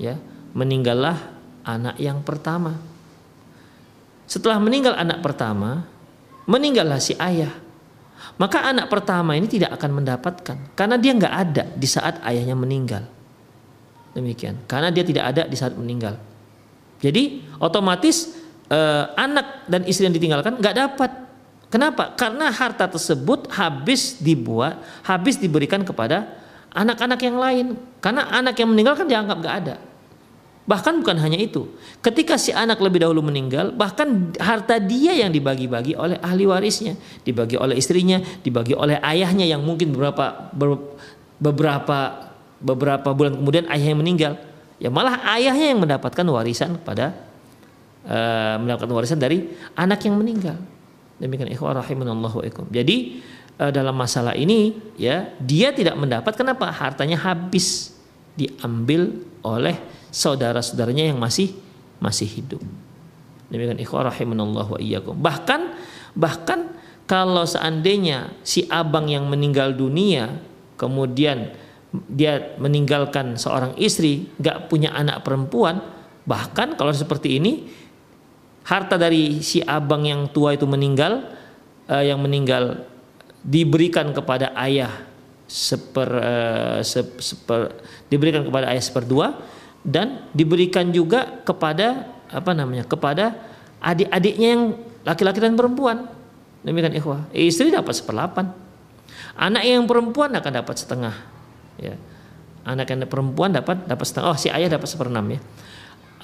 ya. Meninggallah anak yang pertama. Setelah meninggal anak pertama, meninggallah si ayah. Maka anak pertama ini tidak akan mendapatkan karena dia nggak ada di saat ayahnya meninggal. Demikian, karena dia tidak ada di saat meninggal. Jadi otomatis eh, anak dan istri yang ditinggalkan nggak dapat. Kenapa? Karena harta tersebut habis dibuat, habis diberikan kepada anak-anak yang lain. Karena anak yang meninggal kan dianggap gak ada. Bahkan bukan hanya itu. Ketika si anak lebih dahulu meninggal bahkan harta dia yang dibagi-bagi oleh ahli warisnya. Dibagi oleh istrinya dibagi oleh ayahnya yang mungkin beberapa beberapa beberapa bulan kemudian ayah yang meninggal ya malah ayahnya yang mendapatkan warisan pada uh, mendapatkan warisan dari anak yang meninggal demikian ikhwah rahimanallahu jadi uh, dalam masalah ini ya dia tidak mendapat kenapa hartanya habis diambil oleh saudara-saudaranya yang masih masih hidup. Demikian ikhwah rahimanallah wa iyyakum. Bahkan bahkan kalau seandainya si abang yang meninggal dunia kemudian dia meninggalkan seorang istri, gak punya anak perempuan, bahkan kalau seperti ini harta dari si abang yang tua itu meninggal, uh, yang meninggal diberikan kepada ayah seper, uh, seper diberikan kepada ayah seperdua dan diberikan juga kepada apa namanya kepada adik-adiknya yang laki-laki dan perempuan. Demikian ikhwah. Istri dapat seperlapan. Anak yang perempuan akan dapat setengah ya anak yang perempuan dapat dapat setengah oh si ayah dapat seperenam ya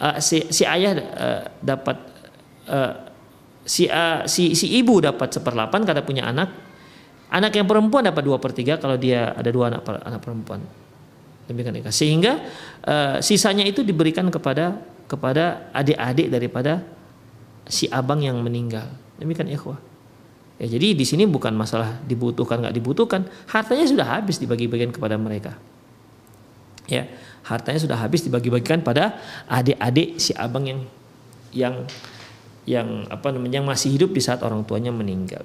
uh, si si ayah uh, dapat uh, si uh, si si ibu dapat seperlapan karena punya anak Anak yang perempuan dapat dua per tiga kalau dia ada dua anak anak perempuan. Demikian. Sehingga uh, sisanya itu diberikan kepada kepada adik-adik daripada si abang yang meninggal. Demikian ikhwah. Ya, jadi di sini bukan masalah dibutuhkan nggak dibutuhkan, hartanya sudah habis dibagi-bagikan kepada mereka. Ya, hartanya sudah habis dibagi-bagikan pada adik-adik si abang yang yang yang apa namanya yang masih hidup di saat orang tuanya meninggal.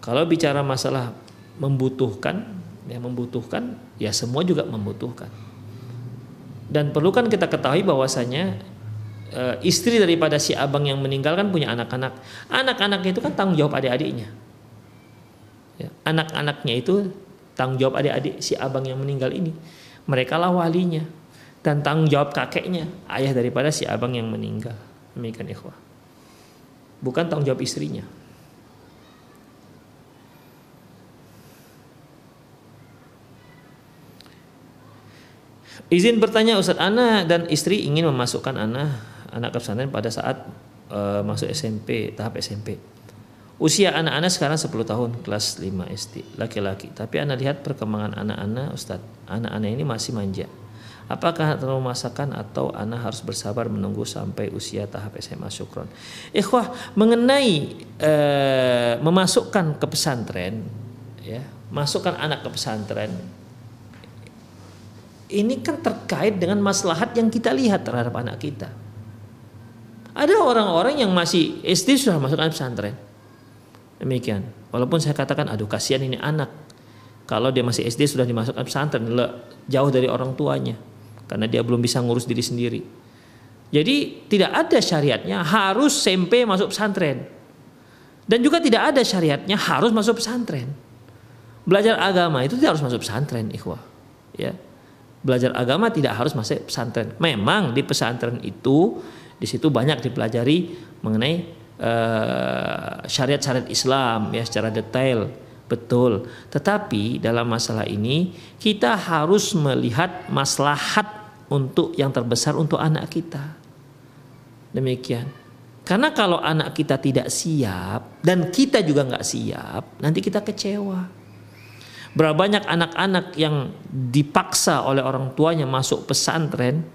Kalau bicara masalah membutuhkan, ya membutuhkan, ya semua juga membutuhkan. Dan perlu kan kita ketahui bahwasanya e, istri daripada si abang yang meninggal kan punya anak-anak. Anak-anak itu kan tanggung jawab adik-adiknya. Ya, anak-anaknya itu tanggung jawab adik-adik si abang yang meninggal ini. Mereka lah walinya dan tanggung jawab kakeknya, ayah daripada si abang yang meninggal. Demikian ikhwah. Bukan tanggung jawab istrinya. Izin bertanya Ustaz Ana dan istri ingin memasukkan Ana anak pesantren pada saat uh, masuk SMP, tahap SMP. Usia anak-anak sekarang 10 tahun, kelas 5 SD, laki-laki. Tapi Ana lihat perkembangan anak-anak Ustaz. Anak-anak ini masih manja. Apakah terlalu masakan atau Ana harus bersabar menunggu sampai usia tahap SMA syukron? Ikhwah, mengenai uh, memasukkan ke pesantren, ya, masukkan anak ke pesantren, ini kan terkait dengan maslahat yang kita lihat terhadap anak kita. Ada orang-orang yang masih SD sudah masuk pesantren. Demikian. Walaupun saya katakan, aduh kasihan ini anak. Kalau dia masih SD sudah dimasukkan pesantren, jauh dari orang tuanya. Karena dia belum bisa ngurus diri sendiri. Jadi tidak ada syariatnya harus SMP masuk pesantren. Dan juga tidak ada syariatnya harus masuk pesantren. Belajar agama itu tidak harus masuk pesantren, ikhwah. Ya, belajar agama tidak harus masuk pesantren. Memang di pesantren itu di situ banyak dipelajari mengenai uh, syariat-syariat Islam ya secara detail, betul. Tetapi dalam masalah ini kita harus melihat maslahat untuk yang terbesar untuk anak kita. Demikian. Karena kalau anak kita tidak siap dan kita juga nggak siap, nanti kita kecewa. Berapa banyak anak-anak yang dipaksa oleh orang tuanya masuk pesantren,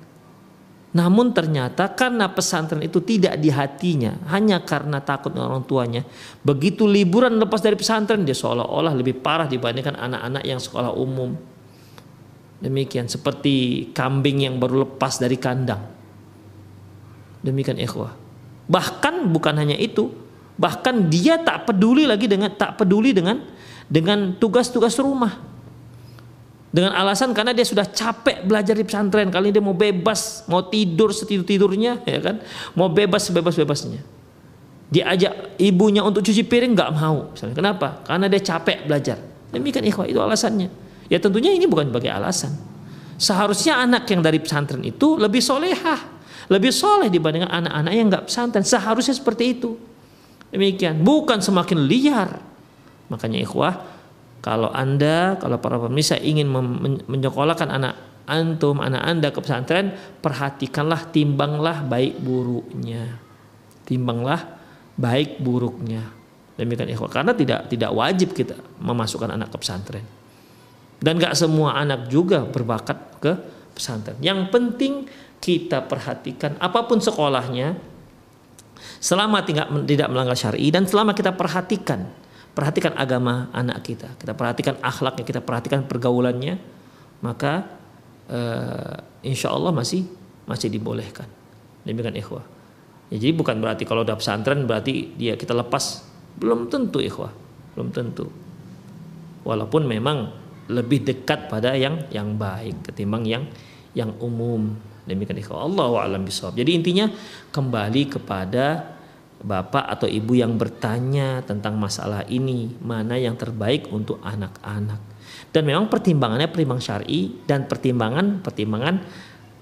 namun ternyata karena pesantren itu tidak di hatinya, hanya karena takut orang tuanya. Begitu liburan lepas dari pesantren, dia seolah-olah lebih parah dibandingkan anak-anak yang sekolah umum. Demikian seperti kambing yang baru lepas dari kandang. Demikian ikhwah. Bahkan bukan hanya itu, bahkan dia tak peduli lagi dengan tak peduli dengan dengan tugas-tugas rumah. Dengan alasan karena dia sudah capek belajar di pesantren, kali ini dia mau bebas, mau tidur setidur-tidurnya, ya kan? Mau bebas sebebas-bebasnya. Diajak ibunya untuk cuci piring nggak mau. Misalnya. Kenapa? Karena dia capek belajar. Demikian ikhwah itu alasannya. Ya tentunya ini bukan sebagai alasan. Seharusnya anak yang dari pesantren itu lebih solehah, lebih soleh dibandingkan anak-anak yang nggak pesantren. Seharusnya seperti itu. Demikian, bukan semakin liar. Makanya ikhwah, kalau Anda, kalau para pemirsa ingin menyekolahkan anak antum, anak Anda ke pesantren, perhatikanlah, timbanglah baik buruknya. Timbanglah baik buruknya. Demikian ikhwah, karena tidak tidak wajib kita memasukkan anak ke pesantren. Dan gak semua anak juga berbakat ke pesantren. Yang penting kita perhatikan apa pun sekolahnya, selama tidak, tidak melanggar syari dan selama kita perhatikan perhatikan agama anak kita, kita perhatikan akhlaknya, kita perhatikan pergaulannya, maka uh, insya Allah masih masih dibolehkan. Demikian ikhwah. Ya, jadi bukan berarti kalau udah pesantren berarti dia kita lepas, belum tentu ikhwah, belum tentu. Walaupun memang lebih dekat pada yang yang baik ketimbang yang yang umum. Demikian ikhwah. Allah a'lam bishawab. Jadi intinya kembali kepada bapak atau ibu yang bertanya tentang masalah ini mana yang terbaik untuk anak-anak. Dan memang pertimbangannya pertimbangan syari dan pertimbangan pertimbangan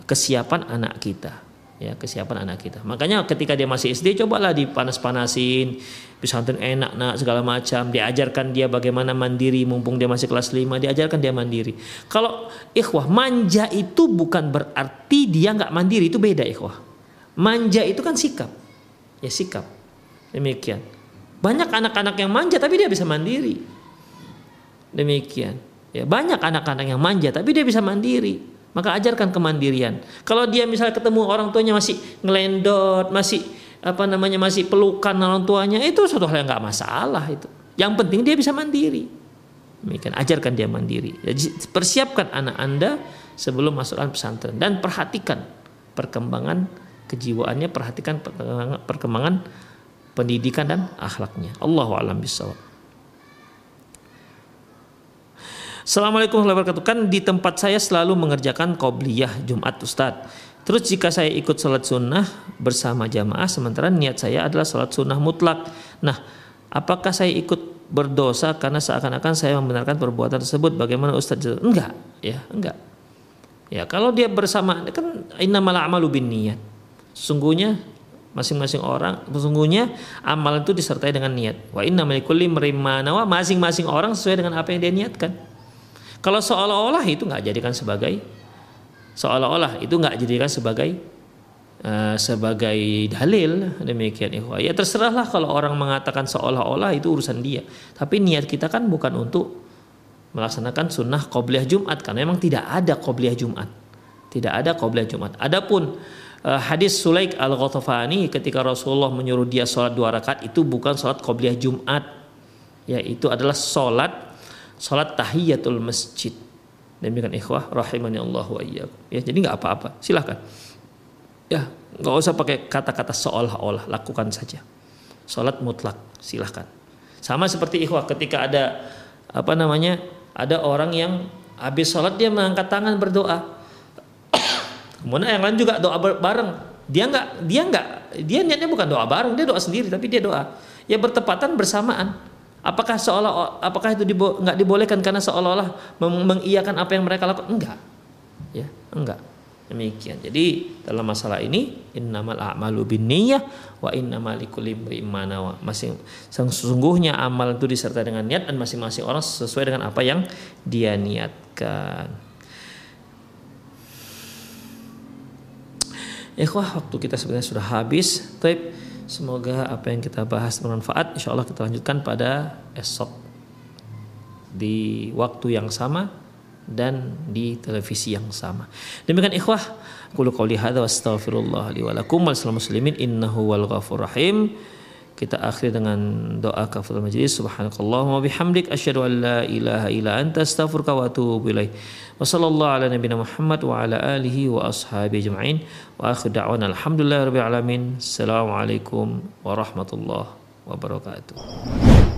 kesiapan anak kita ya kesiapan anak kita. Makanya ketika dia masih SD cobalah dipanas-panasin pesantren enak nak segala macam. Diajarkan dia bagaimana mandiri mumpung dia masih kelas 5 diajarkan dia mandiri. Kalau ikhwah manja itu bukan berarti dia nggak mandiri itu beda ikhwah. Manja itu kan sikap ya sikap. Demikian. Banyak anak-anak yang manja tapi dia bisa mandiri. Demikian. Ya, banyak anak-anak yang manja tapi dia bisa mandiri. Maka ajarkan kemandirian. Kalau dia misalnya ketemu orang tuanya masih ngelendot, masih apa namanya masih pelukan orang tuanya, itu suatu hal yang nggak masalah itu. Yang penting dia bisa mandiri. Demikian ajarkan dia mandiri. Jadi persiapkan anak Anda sebelum masukkan pesantren dan perhatikan perkembangan kejiwaannya, perhatikan perkembangan pendidikan dan akhlaknya. Allahu a'lam bishawab. Assalamualaikum warahmatullahi wabarakatuh. Kan di tempat saya selalu mengerjakan qobliyah Jumat Ustadz. Terus jika saya ikut sholat sunnah bersama jamaah sementara niat saya adalah sholat sunnah mutlak. Nah, apakah saya ikut berdosa karena seakan-akan saya membenarkan perbuatan tersebut. Bagaimana Ustaz? Enggak, ya, enggak. Ya, kalau dia bersama kan innamal a'malu binniyat. Sungguhnya masing-masing orang sesungguhnya amal itu disertai dengan niat. Wa inna likulli nawa masing-masing orang sesuai dengan apa yang dia niatkan. Kalau seolah-olah itu nggak jadikan sebagai seolah-olah itu nggak jadikan sebagai uh, sebagai dalil demikian ikhwah. Ya terserahlah kalau orang mengatakan seolah-olah itu urusan dia. Tapi niat kita kan bukan untuk melaksanakan sunnah qobliyah Jumat karena memang tidak ada qobliyah Jumat. Tidak ada qobliyah Jumat. Adapun uh, hadis Sulaik al-Ghatafani ketika Rasulullah menyuruh dia sholat dua rakaat itu bukan sholat qobliyah Jumat. Ya itu adalah sholat sholat tahiyatul masjid Demikian ikhwah rahimani Allah wa. Ya, jadi nggak apa-apa. Silahkan. Ya, nggak usah pakai kata-kata seolah-olah, lakukan saja. Salat mutlak, silahkan. Sama seperti ikhwah ketika ada apa namanya? Ada orang yang habis sholat dia mengangkat tangan berdoa. Kemudian yang lain juga doa bareng. Dia nggak, dia nggak, dia niatnya bukan doa bareng, dia doa sendiri, tapi dia doa. Ya bertepatan bersamaan. Apakah seolah apakah itu dibo, nggak dibolehkan karena seolah-olah mengiyakan apa yang mereka lakukan? Enggak. Ya, enggak. Demikian. Jadi dalam masalah ini innamal a'malu binniyah wa innamal likulli imrin Masing sesungguhnya amal itu disertai dengan niat dan masing-masing orang sesuai dengan apa yang dia niatkan. Ikhwah, waktu kita sebenarnya sudah habis. Tapi Semoga apa yang kita bahas bermanfaat. Insya Allah kita lanjutkan pada esok di waktu yang sama dan di televisi yang sama. Demikian ikhwah, qulu qouli hadza wa astaghfirullah li wa lakum wal innahu wal rahim. Kita akhiri dengan doa kafaratul majlis. Subhanakallahumma bihamdik asyhadu an la ilaha illa anta astaghfiruka wa atubu ilaik. Wa sallallahu ala nabiyyina Muhammad wa ala alihi wa ashabihi ajma'in. Wa akhir da'wana alhamdulillahi rabbil alamin. Assalamualaikum warahmatullahi wabarakatuh.